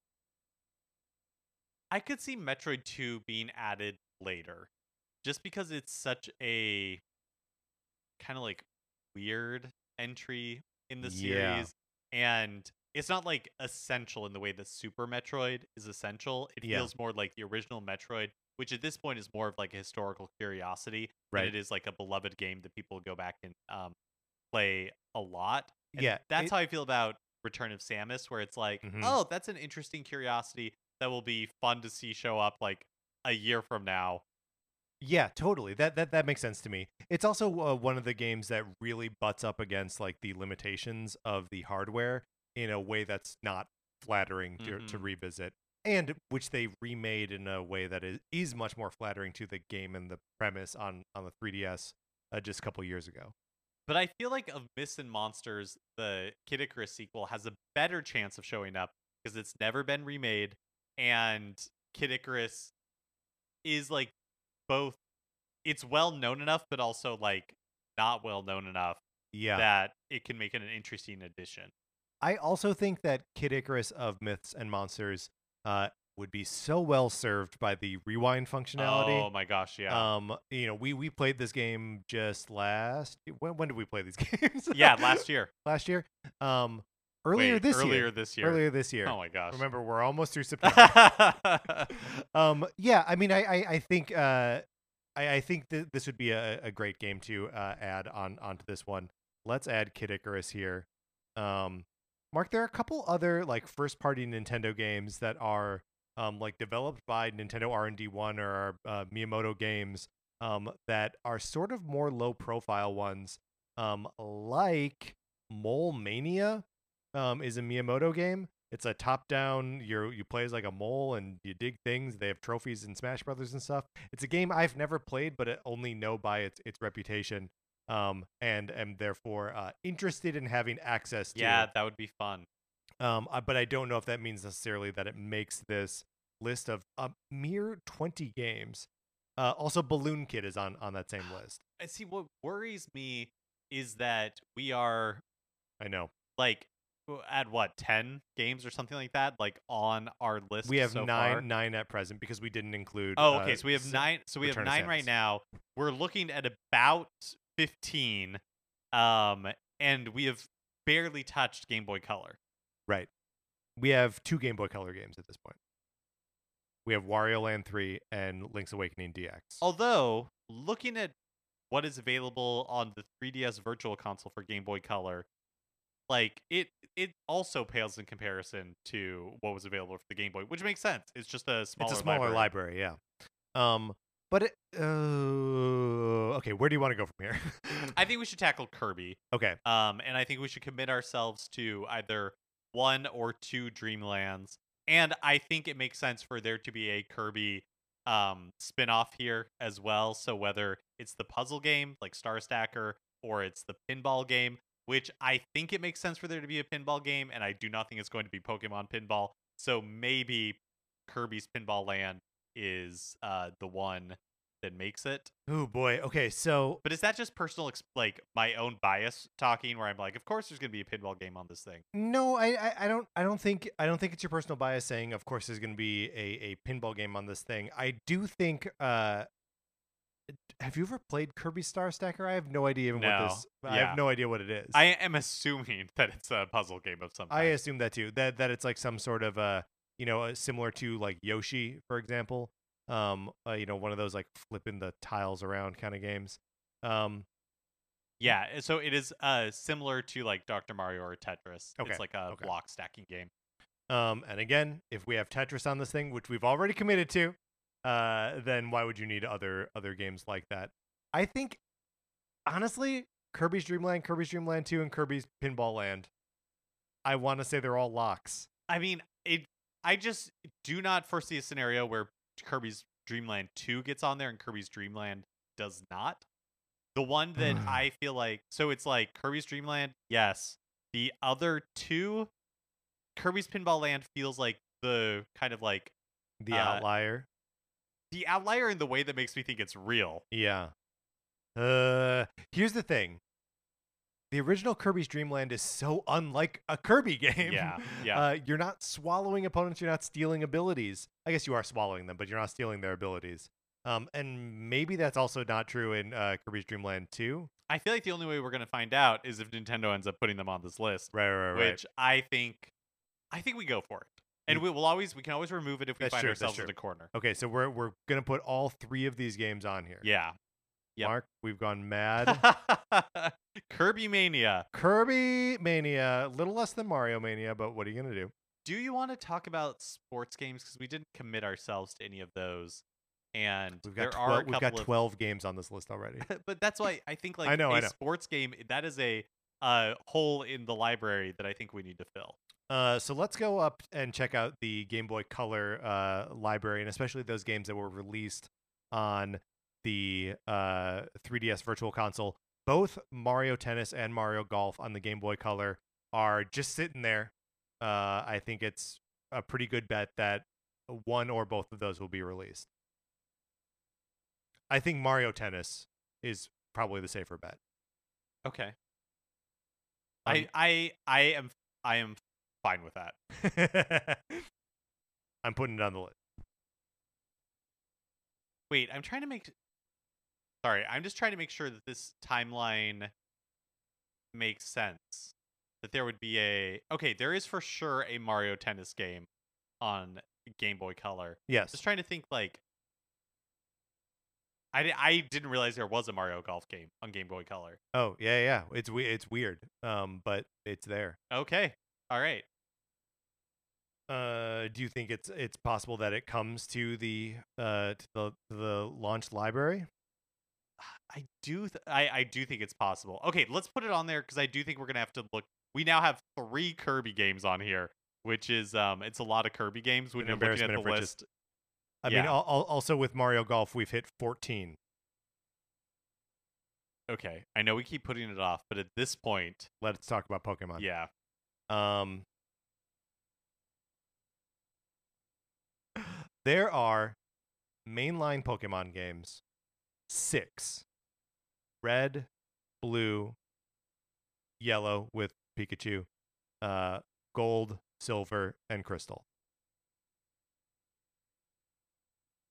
I could see Metroid 2 being added later. Just because it's such a kind of like weird entry in the Yeah. series and it's not like essential in the way that Super Metroid is essential. It Yeah. feels more like the original Metroid, which at this point is more of like a historical curiosity Right. it is like a beloved game that people go back and um, play a lot. And Yeah, that's it- how I feel about Return of Samus, where it's like, Mhm. oh, that's an interesting curiosity that will be fun to see show up like a year from now. Yeah, totally. That that that makes sense to me. It's also uh, one of the games that really butts up against like the limitations of the hardware in a way that's not flattering to, to Mhm. revisit, and which they remade in a way that is is much more flattering to the game and the premise on on the 3DS uh, just a couple years ago. But I feel like of Myths and Monsters, the Kid Icarus sequel has a better chance of showing up because it's never been remade, and Kid Icarus is like both. It's well known enough, but also like not well known enough Yeah, that it can make it an interesting addition. I also think that Kid Icarus of Myths and Monsters uh, would be so well served by the rewind functionality. Oh my gosh, yeah, Um, you know, we we played this game just last. When when did we play these games? yeah, last year. last year. Um, earlier Wait, this earlier year. this year. Earlier this year. Oh my gosh. Remember, we're almost through September. Um, yeah, I mean, I, I, I think, uh, I, I think that this would be a, a great game to uh, add on onto this one. Let's add Kid Icarus here. Um, Mark, there are a couple other like first-party Nintendo games that are um, like developed by Nintendo R and D One or uh, Miyamoto games um, that are sort of more low-profile ones, um, like Mole Mania um, is a Miyamoto game. It's a top-down. You you play as like a mole and you dig things. They have trophies in Smash Brothers and stuff. It's a game I've never played, but I only know by its its reputation, um, and am therefore uh, interested in having access to. yeah, that would be fun. Um, uh, but I don't know if that means necessarily that it makes this list of a mere 20 games. Uh, also, Balloon Kid is on on that same list. I see, what worries me is that we are I know like at what ten games or something like that, like on our list. we have so nine far? nine at present because we didn't include. Oh, uh, okay. So we have s- nine. So we have nine right now. We're looking at about fifteen, um, and we have barely touched Game Boy Color. Right. We have two Game Boy Color games at this point. We have Wario Land 3 and Link's Awakening DX. Although looking at what is available on the 3DS Virtual Console for Game Boy Color, like it, it also pales in comparison to what was available for the Game Boy, which makes sense. It's just a smaller. it's a smaller library. yeah. Um, but it, uh, okay, where do you want to go from here? I think we should tackle Kirby. okay, Um, and I think we should commit ourselves to either one or two Dreamlands. And I think it makes sense for there to be a Kirby um spin-off here as well. So whether it's the puzzle game like Star Stacker or it's the pinball game, which I think it makes sense for there to be a pinball game, and I do not think it's going to be Pokemon Pinball. So maybe Kirby's Pinball Land is uh the one that makes it. oh boy. Okay, so But is that just personal, like my own bias talking, where I'm like, of course there's gonna be a pinball game on this thing? No, I, I, I don't I don't think I don't think it's your personal bias saying of course there's going to be a, a pinball game on this thing. I do think uh have you ever played Kirby Star Stacker? I have no idea even No. what this I have no idea what it is. I am assuming that it's a puzzle game of some I assume that too. That that it's like some sort of uh you know, uh, similar to like Yoshi, for example. Um uh, you know, one of those like flipping the tiles around kind of games. Um yeah, uh, so it is uh similar to like Dr. Mario or Tetris. Okay, It's like a okay. block stacking game. Um, and again, if we have Tetris on this thing, which we've already committed to, uh, then why would you need other other games like that? I think, honestly, Kirby's Dream Land, Kirby's Dream Land Two, and Kirby's Pinball Land. I want to say they're all locks. I mean, it. I just do not foresee a scenario where Kirby's Dreamland 2 gets on there and Kirby's Dreamland does not. The one that I feel like so it's like Kirby's Dreamland, yes. The other two, Kirby's Pinball Land feels like the kind of like The Uh, outlier. The outlier in the way that makes me think it's real. Yeah. Uh, here's the thing. The original Kirby's Dream Land is so unlike a Kirby game. Yeah, yeah. Uh, you're not swallowing opponents. You're not stealing abilities. I guess you are swallowing them, but you're not stealing their abilities. Um, and maybe that's also not true in uh, Kirby's Dream Land 2. I feel like the only way we're gonna find out is if Nintendo ends up putting them on this list, Right, right, right. which I think, I think we go for it, and we will always we can always remove it if we That's find true, ourselves in a corner. Okay, so we're we're gonna put all three of these games on here. Yeah, Yep. Mark, we've gone mad. Kirby Mania. Kirby Mania, a little less than Mario Mania, but what are you gonna do? Do you want to talk about sports games because we didn't commit ourselves to any of those, and We've got there are a twelve. We've couple got of twelve games on this list already. but that's why I think like I know, a I know. sports game that is a uh, hole in the library that I think we need to fill. Uh, so let's go up and check out the Game Boy Color uh, library, and especially those games that were released on the uh, 3DS Virtual Console. Both Mario Tennis and Mario Golf on the Game Boy Color are just sitting there. Uh, I think it's a pretty good bet that one or both of those will be released. I think Mario Tennis is probably the safer bet. Okay. Um, I I I am I am fine with that. I'm putting it on the list. Wait, I'm trying to make. Sorry, I'm just trying to make sure that this timeline makes sense. that there would be a okay. There is for sure a Mario Tennis game on Game Boy Color. Yes. Just trying to think like. I, I didn't realize there was a Mario Golf game on Game Boy Color. Oh yeah, yeah. It's we- it's weird, um, but it's there. Okay, all right. Uh, do you think it's it's possible that it comes to the uh to the to the launch library? I do. Th- I I do think it's possible. Okay, let's put it on there because I do think we're gonna have to look. We now have three Kirby games on here, which is um, it's a lot of Kirby games when An you're looking at the list. I mean, Yeah. al- also with Mario Golf, we've hit fourteen. Okay, I know we keep putting it off, but at this point, Let's talk about Pokemon. yeah, Um, there are mainline Pokemon games, six red, blue, yellow with Pikachu, uh, gold, silver, and crystal.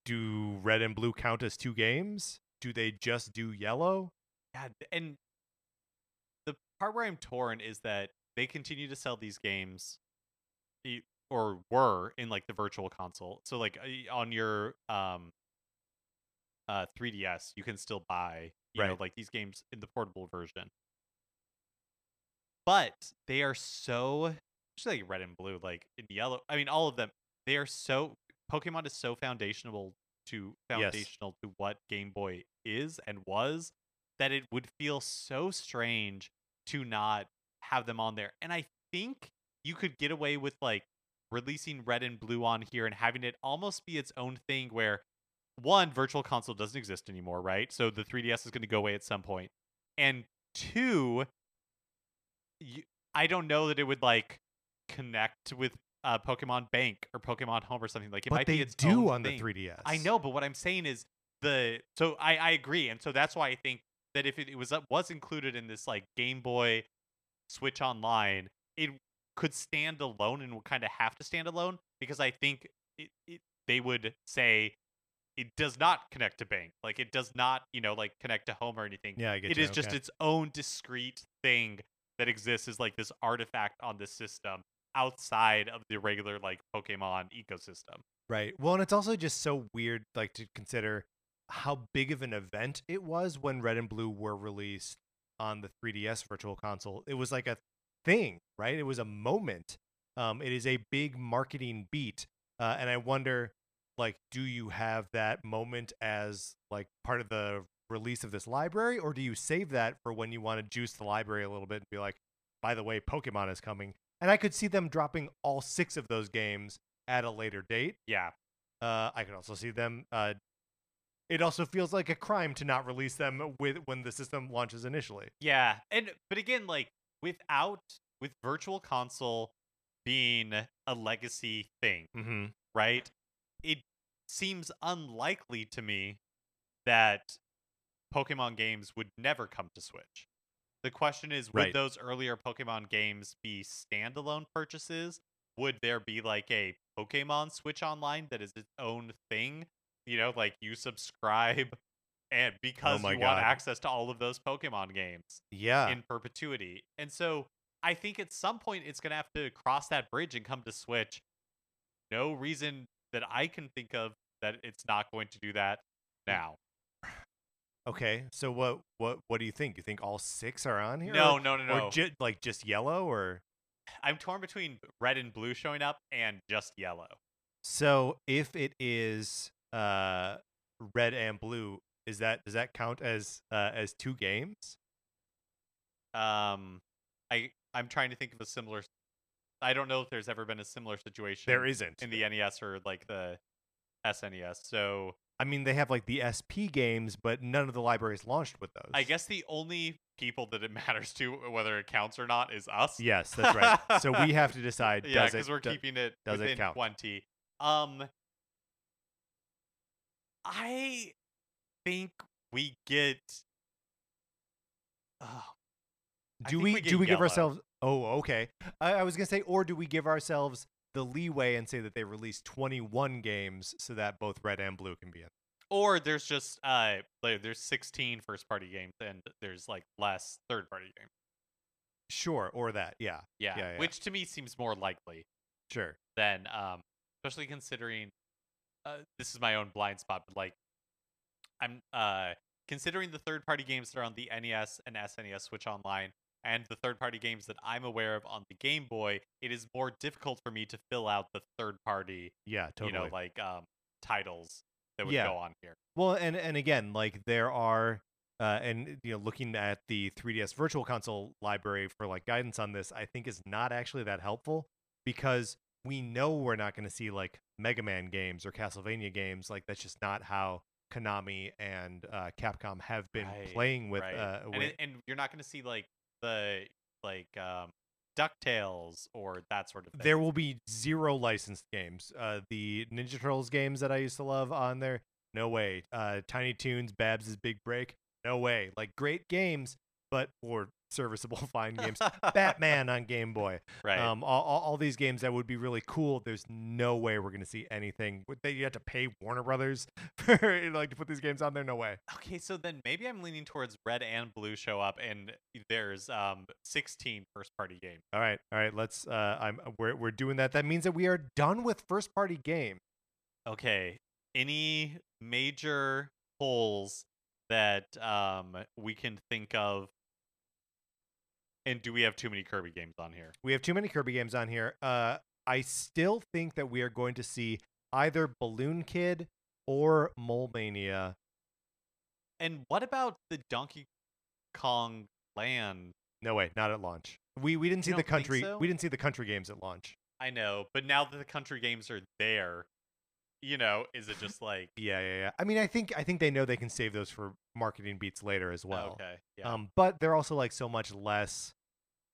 Do red and blue count as two games? Do they just do yellow? yeah, and the part where I'm torn is that they continue to sell these games, or were in like the virtual console. So like on your um, uh, 3DS, you can still buy you know Right. like these games in the portable version. But they are so, just like red and blue, like in yellow. I mean, all of them. They are so Pokemon is so foundational to Yes. foundational to what Game Boy is and was that it would feel so strange to not have them on there. And I think you could get away with like releasing red and blue on here and having it almost be its own thing where one virtual console doesn't exist anymore, right? So the 3DS is going to go away at some point. And two, you, I don't know that it would like connect with uh, Pokemon Bank or Pokemon Home or something like it but might they be its do on thing. the 3DS. I know, but what I'm saying is the so I I agree, and so that's why I think that if it, it was was included in this like Game Boy Switch Online, it could stand alone and would kind of have to stand alone because I think it, it they would say it does not connect to Bank, like it does not you know like connect to Home or anything. Yeah, I get It you. is just its own discrete thing that exists as like this artifact on the system outside of the regular like Pokemon ecosystem. Right. Well, and it's also just so weird, like to consider how big of an event it was when Red and Blue were released on the 3DS Virtual Console. It was like a thing, right? It was a moment. Um, it is a big marketing beat, uh, and I wonder, like, do you have that moment as like part of the release of this library, or do you save that for when you want to juice the library a little bit and be like, by the way, Pokemon is coming? And I could see them dropping all six of those games at a later date. Yeah, Uh, I could also see them. Uh, it also feels like a crime to not release them with when the system launches initially. Yeah, and but again, like without with Virtual Console being a legacy thing, Mm-hmm. right? It seems unlikely to me that Pokemon games would never come to Switch. The question is, would Right. those earlier Pokemon games be standalone purchases? Would there be like a Pokemon Switch Online that is its own thing? You know, like you subscribe and because Oh you want access to all of those Pokemon games Yeah. in perpetuity. And so I think at some point it's going to have to cross that bridge and come to Switch. No reason that I can think of that it's not going to do that now. okay. So what what what do you think? You think all six are on here? No, Or- no, no, no. Or ju- like just yellow or I'm torn between red and blue showing up and just yellow. so if it is uh red and blue, is that does that count as uh as two games? Um, I I'm trying to think of a similar. I don't know if there's ever been a similar situation. There isn't. in the NES or like the SNES. So I mean, they have like the SP games, but none of the libraries launched with those. I guess the only people that it matters to whether it counts or not is us. Yes, that's right. so we have to decide. yeah, does it, because we're do- keeping it does it within count? twenty. Um, I think we get. I do we, we do we give ourselves oh okay I, I was gonna say or do we give ourselves the leeway and say that they released 21 games so that both red and blue can be in or there's just uh, like, there's 16 first party games and there's like less third party games. Sure, or that. Yeah, Yeah, Yeah, yeah. which to me seems more likely sure. than, um, especially considering uh, this is my own blind spot, but like I'm uh considering the third party games that are on the NES and SNES Switch Online and the third party games that I'm aware of on the Game Boy, it is more difficult for me to fill out the third party, Yeah, totally. you know, like um titles that would Yeah. go on here. Well, and and again, like there are, uh, and you know, looking at the 3DS Virtual Console library for like guidance on this, I think is not actually that helpful because we know we're not going to see like Mega Man games or Castlevania games. Like that's just not how Konami and uh, Capcom have been Right, playing with. right. Uh, and, with it, and you're not going to see like the like um DuckTales or that sort of thing. there will be zero licensed games. Uh, the Ninja Turtles games that I used to love on there, no way. Uh, Tiny Toons, Babs' Big Break, no way. Like great games, but for serviceable fine games. Batman on Game Boy. right. Um, all, all, all these games that would be really cool. There's no way we're gonna see anything. Would They you have to pay Warner Brothers for like to put these games on there. No way. Okay, so then maybe I'm leaning towards red and blue show up, and there's um 16 first party games. All right, all right. Let's. Uh, I'm. We're we're doing that. That means that we are done with first party game. Okay, any major holes that um we can think of? And do we have too many Kirby games on here? We have too many Kirby games on here. Uh, I still think that we are going to see either Balloon Kid or Mole Mania. And what about the Donkey Kong Land? No way, not at launch. We we didn't see the country. so? We didn't see the country games at launch. I know, but now that the country games are there, you know, is it just like Yeah, yeah, yeah. I mean, I think I think they know they can save those for marketing beats later as well. okay, yeah, Um, but they're also like so much less.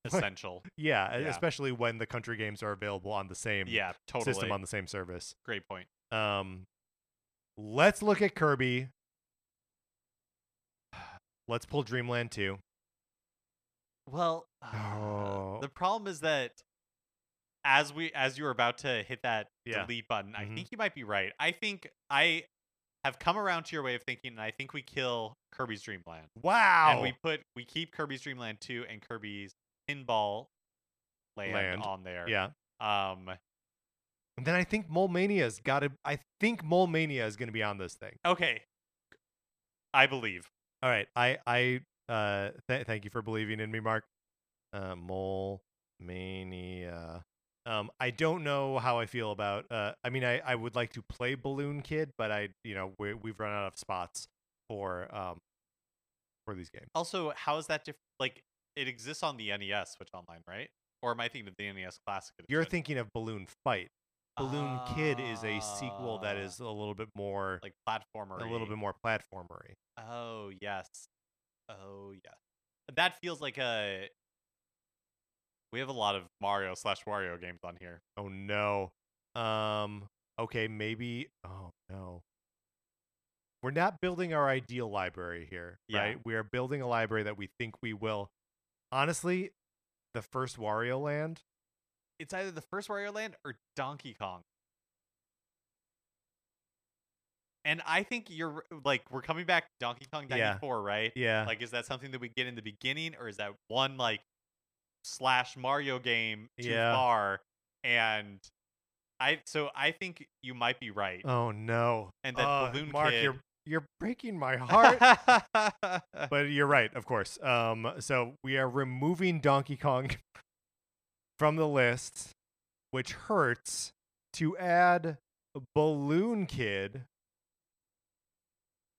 essential? Yeah, Yeah. especially when the country games are available on the same Yeah, totally. system on the same service. Great point. Um, let's look at Kirby. Let's pull Dreamland 2. Well, Oh. the problem is that as we as you were about to hit that Yeah. delete button, I Mhm. think you might be right. I think I have come around to your way of thinking, and I think we kill Kirby's Dream Land, Wow. and we put we keep Kirby's Dream Land two and Kirby's Pinball Land, Land. on there. yeah. Um. And then I think Mole Mania's got to. I think Mole Mania is going to be on this thing. Okay. I believe. All right. I I uh th- thank you for believing in me, Mark. Uh, Mole Mania. Um, I don't know how I feel about. Uh, I mean, I I would like to play Balloon Kid, but I you know we we've run out of spots for um for these games. Also, how is that different? Like, it exists on the NES Switch Online, right? Or am I thinking of the NES Classic Edition? You're thinking of Balloon Fight. Balloon Kid is a sequel that Ah, a little bit more like platformer. a little bit more platformery. Oh yes. Oh yeah. That feels like a. We have a lot of Mario slash Wario games on here. Oh no. Um okay, maybe oh no. We're not building our ideal library here, Yeah. right? We are building a library that we think we will. Honestly, the first Wario Land, It's either the first Wario Land or Donkey Kong. And I think you're like we're coming back to Donkey Kong Yeah. 94, right? yeah. Like is that something that we get in the beginning or is that one like slash Mario game too Yeah. far? And I so I think you might be right. oh no. And that Uh, Balloon Mark, Kid you're you're breaking my heart. but you're right, of course. Um, so we are removing Donkey Kong from the list, which hurts to add Balloon Kid,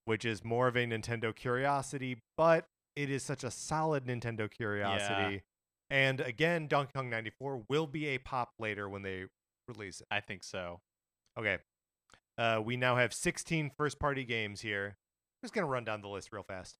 which is more of a Nintendo curiosity, but it is such a solid Nintendo curiosity. And again, Donkey Kong 94 will be a pop later when they release it. I think so. Okay. Uh, we now have 16 first party games here. I'm just going to run down the list real fast.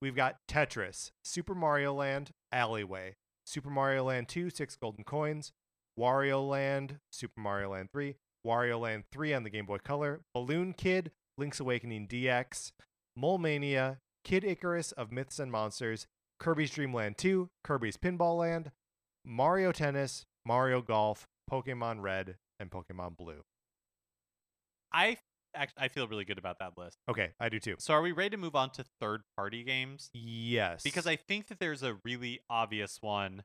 We've got Tetris, Super Mario Land, Alleyway, Super Mario Land 2, Six Golden Coins, Wario Land, Super Mario Land 3, Wario Land 3 on the Game Boy Color, Balloon Kid, Link's Awakening DX, Mole Mania, Kid Icarus of Myths and Monsters, Kirby's Dream Land 2, Kirby's Pinball Land, Mario Tennis, Mario Golf, Pokemon Red, and Pokemon Blue. I act- I feel really good about that list. Okay, I do too. So are we ready to move on to third party games? Yes. Because I think that there's a really obvious one,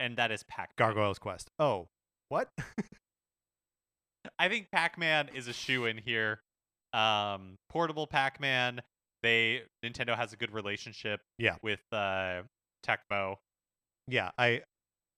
and that is Pac. Gargoyle's Quest. Oh, what? I think Pac Man is a shoe in here. Um, portable Pac Man. They Nintendo has a good relationship. Yeah. With uh, Tecmo. yeah, I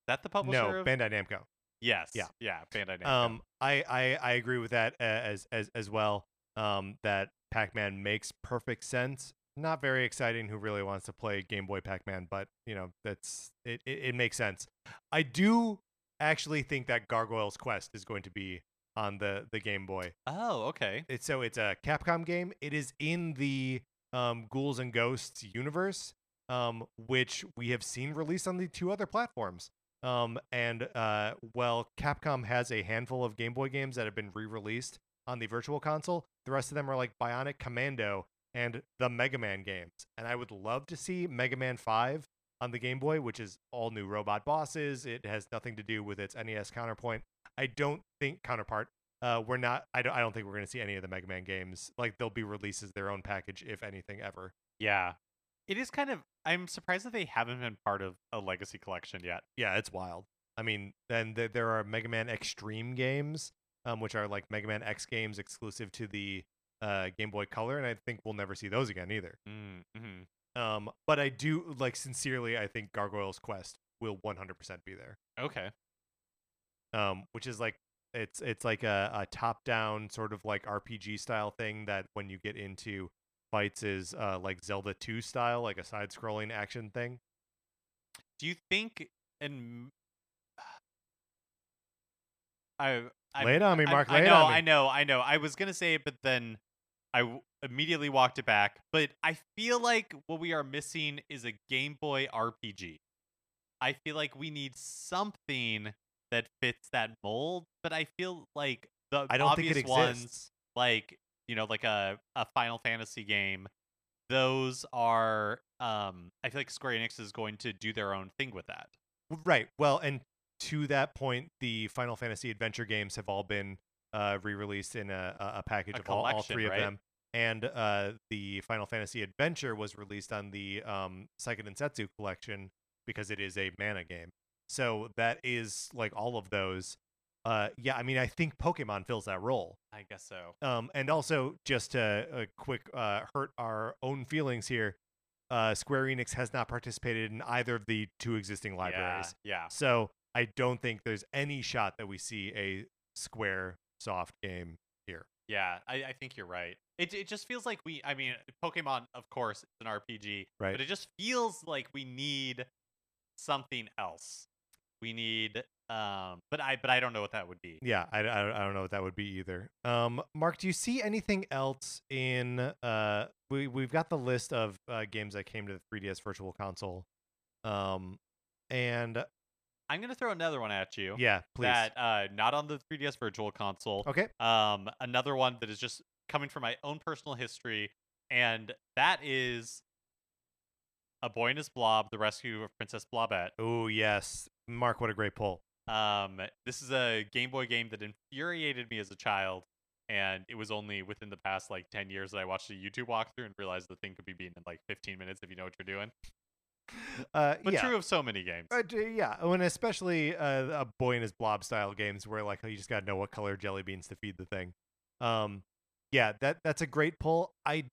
That the publisher no of Bandai Namco. Yes. Yeah. Yeah. Bandai. Um, I, I I agree with that as as as well. Um, that Pac-Man makes perfect sense. Not very exciting. Who really wants to play Game Boy Pac-Man? But you know, that's it. It, it makes sense. I do actually think that Gargoyle's Quest is going to be on the the Game Boy. oh, okay. It's so it's a Capcom game. It is in the um, Ghouls and Ghosts universe, um, which we have seen released on the two other platforms. Um, and uh, well, Capcom has a handful of Game Boy games that have been re-released on the Virtual Console. The rest of them are like Bionic Commando and the Mega Man games. And I would love to see Mega Man Five on the Game Boy, which is all new robot bosses. It has nothing to do with its NES counterpoint. I don't think counterpart uh, we're not. I don't. I don't think we're going to see any of the Mega Man games. Like they'll be released as their own package, if anything, ever. Yeah. It is kind of. I'm surprised that they haven't been part of a legacy collection yet. Yeah, it's wild. I mean, then th- there are Mega Man Xtreme games, um, which are like Mega Man X games exclusive to the uh, Game Boy Color, and I think we'll never see those again either. Mm-hmm. Um, but I do like sincerely. I think Gargoyle's Quest will 100% be there. Okay. um, which is like it's it's like a, a top down sort of like RPG style thing that when you get into fights is uh, like Zelda 2 style, like a side scrolling action thing. Do you think and I I Lay it on me, I- Mark. I, it know. I know, I know. I was gonna say it, but then I w- immediately walked it back. But I feel like what we are missing is a Game Boy RPG. I feel like we need something that fits that mold. But I feel like the I don't think obvious it ones, like you know, like a a Final Fantasy game, those are. Um, I feel like Square Enix is going to do their own thing with that. Right. Well, and to that point, the Final Fantasy adventure games have all been uh, re-released in a, a package A of all, all three right? of them. And uh, the Final Fantasy Adventure was released on the um, Seiken Densetsu collection because it is a mana game. So that is like all of those. Uh, yeah, I mean, I think Pokemon fills that role. I guess so. Um, and also, just to a quick uh, hurt our own feelings here, uh, Square Enix has not participated in either of the two existing libraries. Yeah. So I don't think there's any shot that we see a Square soft game here. Yeah, I, I think you're right. It it just feels like we. I mean, Pokemon, of course, is an RPG, Right. but it just feels like we need something else. We need, um, but I but I don't know what that would be. Yeah, I, I, I don't know what that would be either. Um, Mark, do you see anything else in? Uh, we we've got the list of uh, games that came to the 3DS Virtual Console. Um, and I'm gonna throw another one at you. yeah, please. That uh, not on the 3DS Virtual Console. okay. Um, another one that is just coming from my own personal history, and that is a boy and his blob: The Rescue of Princess Blobette. Oh yes, Mark, what a great pull. Um, this is a Game Boy game that infuriated me as a child, and it was only within the past like ten years that I watched a YouTube walkthrough and realized the thing could be beaten in like fifteen minutes if you know what you're doing. Uh, But yeah. true of so many games. Uh, yeah, when especially uh, a boy and his blob style games where like you just gotta know what color jelly beans to feed the thing. Um, yeah, that that's a great pull. I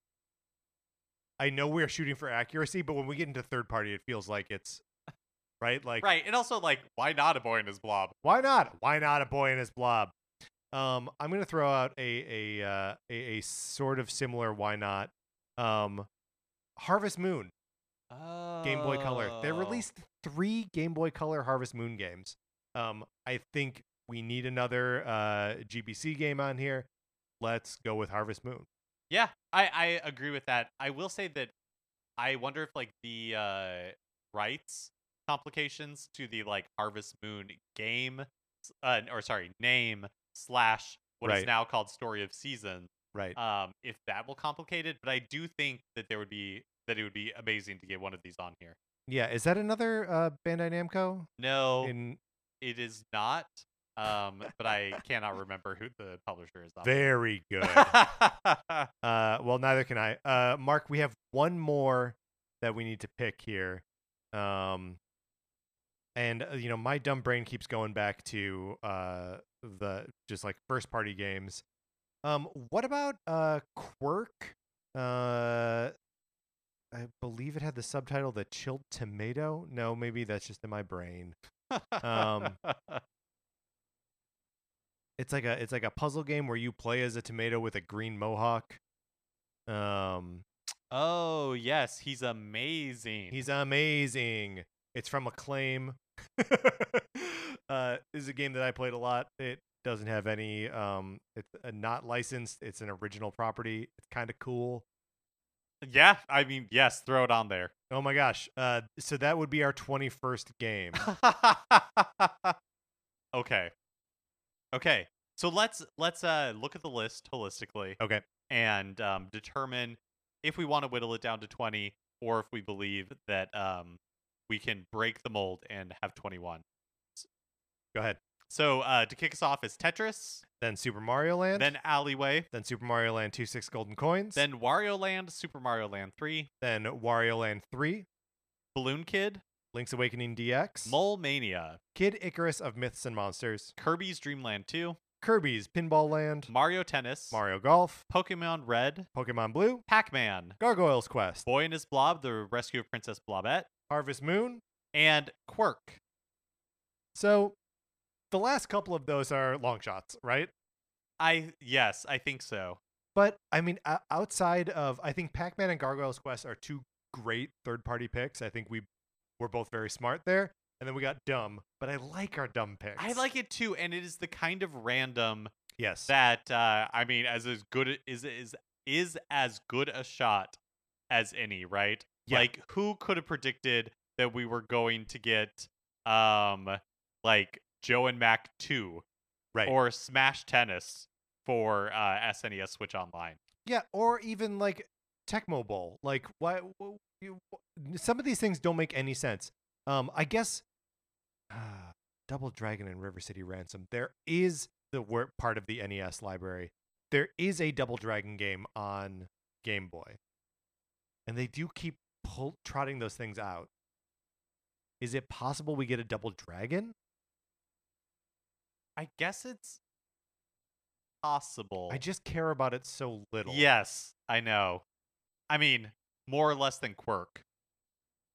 I know we're shooting for accuracy, but when we get into third party, it feels like it's right. Like, right, and also like, why not a boy in his blob? why not? Why not a boy in his blob? Um, I'm gonna throw out a a uh, a, a sort of similar why not. Um, Harvest Moon. Game Boy Color. They Oh. released three Game Boy Color Harvest Moon games. Um, I think we need another uh, GBC game on here. Let's go with Harvest Moon. Yeah, I I agree with that. I will say that I wonder if like the uh rights complications to the like Harvest Moon game, uh, or sorry, name slash what is Right. now called Story of Season. Right. Um, if that will complicate it, but I do think that there would be that it would be amazing to get one of these on here. yeah. Is that another uh, Bandai Namco? No, In it is not. Um, but I cannot remember who the publisher is. Very good. uh, well, neither can I. Uh, Mark, we have one more that we need to pick here. Um, and uh, you know, my dumb brain keeps going back to uh the just like first party games. Um, what about uh Kwirk? Uh, I believe it had the subtitle "The Chilled Tomato." No, maybe that's just in my brain. Um, It's like a it's like a puzzle game where you play as a tomato with a green mohawk. Um, oh yes, he's amazing. he's amazing. It's from Acclaim. uh, this is a game that I played a lot. It doesn't have any um, it's not licensed. It's an original property. It's kind of cool. yeah. I mean, yes, throw it on there. Oh my gosh. Uh, so that would be our twenty first game. okay. Okay. So let's let's uh look at the list holistically Okay. and um, determine if we want to whittle it down to 20 or if we believe that um we can break the mold and have 21. Go ahead. So uh to kick us off is Tetris, Then Super Mario Land. then Alleyway, then Super Mario Land two six golden coins. then Wario Land, Super Mario Land 3, then Wario Land three. Balloon Kid, Link's Awakening DX. Mole Mania, Kid Icarus of Myths and Monsters. Kirby's Dream Land 2, Kirby's Pinball Land. Mario Tennis, Mario Golf. Pokemon Red, Pokemon Blue. Pac-Man, Gargoyle's Quest. Boy and His Blob, The Rescue of Princess Blobette, Harvest Moon. and Kwirk. So the last couple of those are long shots, right? I yes, I think so. But I mean, outside of, I think Pac Man and Gargoyle's Quest are two great third party picks. I think we were both very smart there. And then we got dumb, but I like our dumb picks. I like it too, and it is the kind of random Yes. that uh, I mean, as as good is is is as good a shot as any, right? Yeah. Like, who could have predicted that we were going to get um like Joe and Mac two right. or Smash Tennis for uh, SNES Switch Online? Yeah, or even like Tecmo Bowl. Like, why? you- Some of these things don't make any sense. Um, I guess uh, Double Dragon and River City Ransom. There is the wor- part of the NES library. There is a Double Dragon game on Game Boy, and they do keep pull- trotting those things out. Is it possible we get a Double Dragon? I guess it's possible. I just care about it so little. yes, I know. I mean, more or less than Kwirk.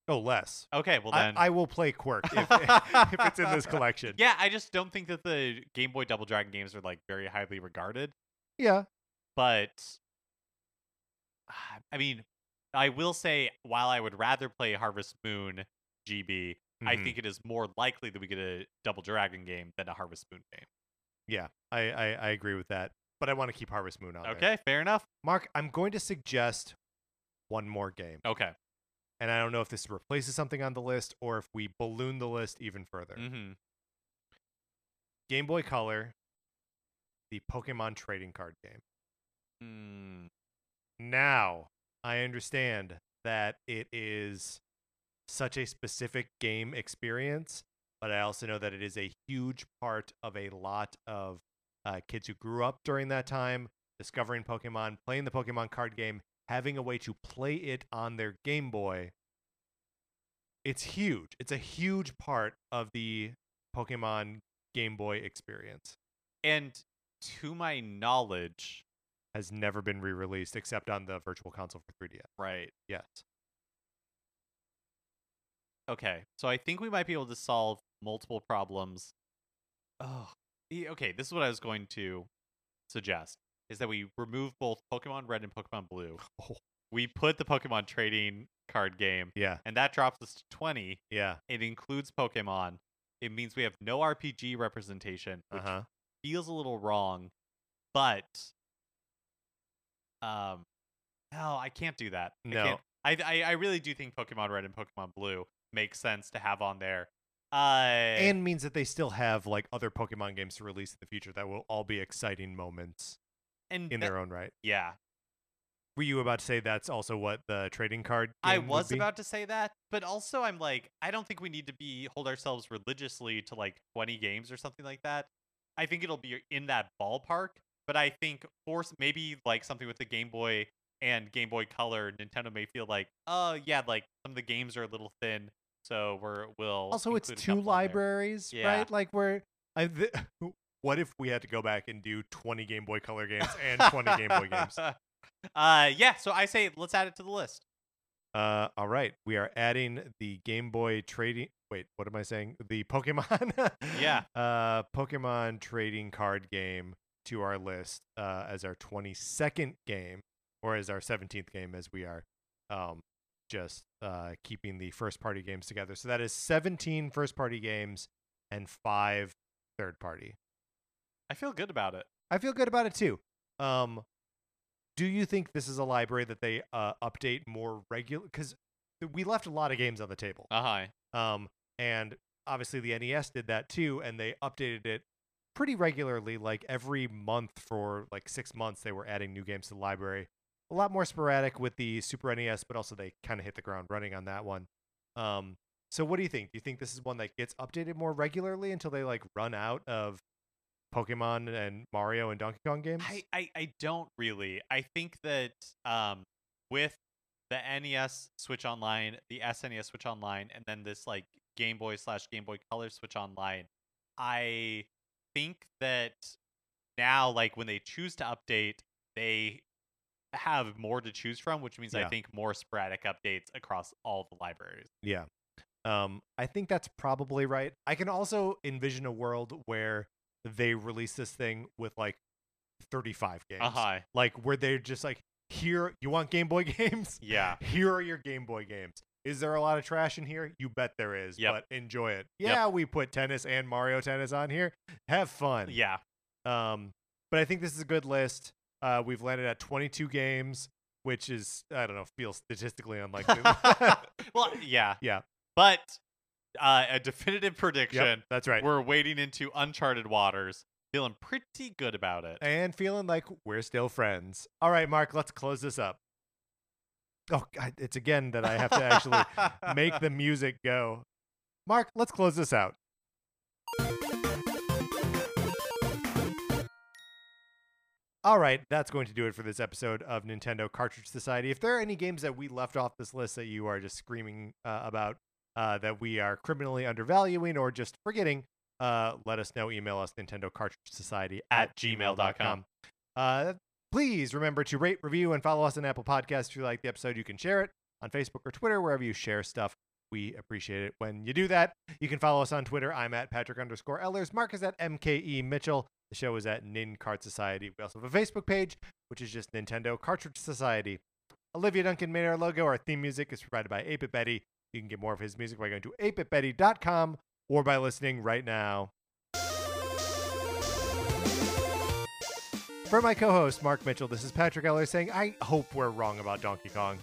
Oh, less. Okay, well I, then I will play Kwirk if, if it's in this collection. Yeah, I just don't think that the Game Boy Double Dragon games are like very highly regarded. Yeah. But I mean, I will say while I would rather play Harvest Moon GB, I Mhm. think it is more likely that we get a Double Dragon game than a Harvest Moon game. Yeah, I, I, I agree with that. But I want to keep Harvest Moon on there. Okay, fair enough. Mark, I'm going to suggest one more game. Okay. And I don't know if this replaces something on the list or if we balloon the list even further. Mm-hmm. Game Boy Color, the Pokemon trading card game. Mm, Now, I understand that it is such a specific game experience, but I also know that it is a huge part of a lot of uh, kids who grew up during that time, discovering Pokemon, playing the Pokemon card game, having a way to play it on their Game Boy. It's huge. It's a huge part of the Pokemon Game Boy experience. and to my knowledge, Has never been re-released except on the Virtual Console for 3DS. right. Yes. Okay, so I think we might be able to solve multiple problems. Oh, okay. This is what I was going to suggest: is that we remove both Pokemon Red and Pokemon Blue. Oh. We put the Pokemon trading card game, Yeah. and that drops us to twenty. Yeah. It includes Pokemon. It means we have no RPG representation, uh-huh. feels a little wrong, but um, no, I can't do that. No. I, I I really do think Pokemon Red and Pokemon Blue makes sense to have on there. Uh, and means that they still have like other Pokemon games to release in the future that will all be exciting moments and in that- their own right. yeah, Were you about to say that's also what the trading card? I was about to say that, but also I'm like, I don't think we need to be hold ourselves religiously to like 20 games or something like that. I think it'll be in that ballpark. But I think force maybe like something with the Game Boy and Game Boy Color, Nintendo may feel like, oh yeah, like some of the games are a little thin, so we're we'll Also, it's two couple in there. libraries, Yeah. right? Like we're. I, th- what if we had to go back and do 20 Game Boy Color games and 20 Game Boy games? Uh, yeah. So I say let's add it to the list. Uh, all right, we are adding the Game Boy trading. Wait, what am I saying? The Pokemon. Yeah. Uh, Pokemon trading card game to our list uh, as our 22nd game, or as our 17th game, as we are um, just uh, keeping the first party games together. So that is 17 first party games and five third party. I feel good about it. I feel good about it too. Um, do you think this is a library that they uh, update more regular? Because we left a lot of games on the table. Uh huh. Um, and obviously the NES did that too, and they updated it pretty regularly, like every month for like six months. They were adding new games to the library. A lot more sporadic with the Super NES, but also they kind of hit the ground running on that one. Um, so what do you think? Do you think this is one that gets updated more regularly until they like run out of Pokemon and Mario and Donkey Kong games? I, I I don't really. I think that um with the NES Switch Online, the SNES Switch Online, and then this like Game Boy slash Game Boy Color Switch Online, I think that now like when they choose to update, they have more to choose from, which means Yeah. I think more sporadic updates across all the libraries. Yeah. Um, I think that's probably right. I can also envision a world where they release this thing with like 35 games. Uh huh. Like where they're just like, here, you want Game Boy games? Yeah. Here are your Game Boy games. Is there a lot of trash in here? You bet there is, Yep. but enjoy it. Yep. Yeah, we put tennis and Mario Tennis on here. Have fun. Yeah. Um, but I think this is a good list. Uh, we've landed at 22 games, which is I don't know, feels statistically unlikely. well, yeah. Yeah. But uh, a definitive Yep, prediction. that's right. We're wading into uncharted waters. Feeling pretty good about it. and feeling like we're still friends. All right, Mark, let's close this up. Oh, God, it's again that I have to actually make the music go. Mark, let's close this out. All right, that's going to do it for this episode of Nintendo Cartridge Society. If there are any games that we left off this list that you are just screaming uh, about uh, that we are criminally undervaluing or just forgetting, uh, let us know. Email us Nintendo Cartridge Society at, gmail.com. Uh, please remember to rate, review, and follow us on Apple Podcasts. If you like the episode, you can share it on Facebook or Twitter, wherever you share stuff. We appreciate it when you do that. You can follow us on Twitter. I'm at Patrick underscore Ellers. Mark is at MKE Mitchell. The show is at Nin Cart Society. We also have a Facebook page, which is just Nintendo Cartridge Society. Olivia Duncan made our logo. Our theme music is provided by 8-Bit Betty. You can get more of his music by going to 8bitbetty.com or by listening right now. For my co-host Mark Mitchell, this is Patrick Eller saying, "I hope we're wrong about Donkey Kong.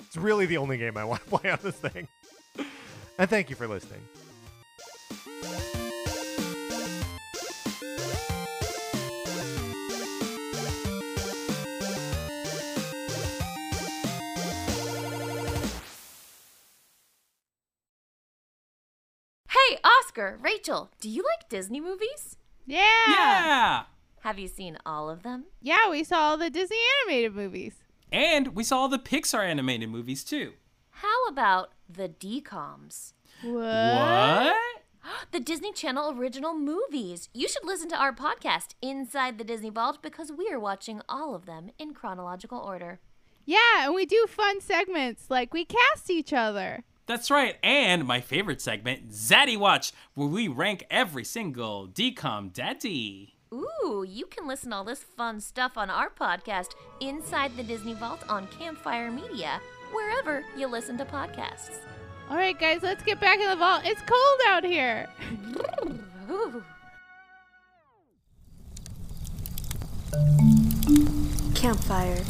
It's really the only game I want to play on this thing." and thank you for listening. Hey, Oscar, Rachel, do you like Disney movies? Yeah. Yeah! Have you seen all of them? Yeah, we saw all the Disney animated movies. And we saw all the Pixar animated movies too. How about the DComs? What? What? The Disney Channel original movies. You should listen to our podcast, Inside the Disney Vault, because we are watching all of them in chronological order. Yeah, and we do fun segments like we cast each other. That's right. And my favorite segment, Zaddy Watch, where we rank every single DCOM daddy. Ooh, you can listen to all this fun stuff on our podcast, Inside the Disney Vault on Campfire Media, wherever you listen to podcasts. All right, guys, let's get back in the vault. It's cold out here. Campfire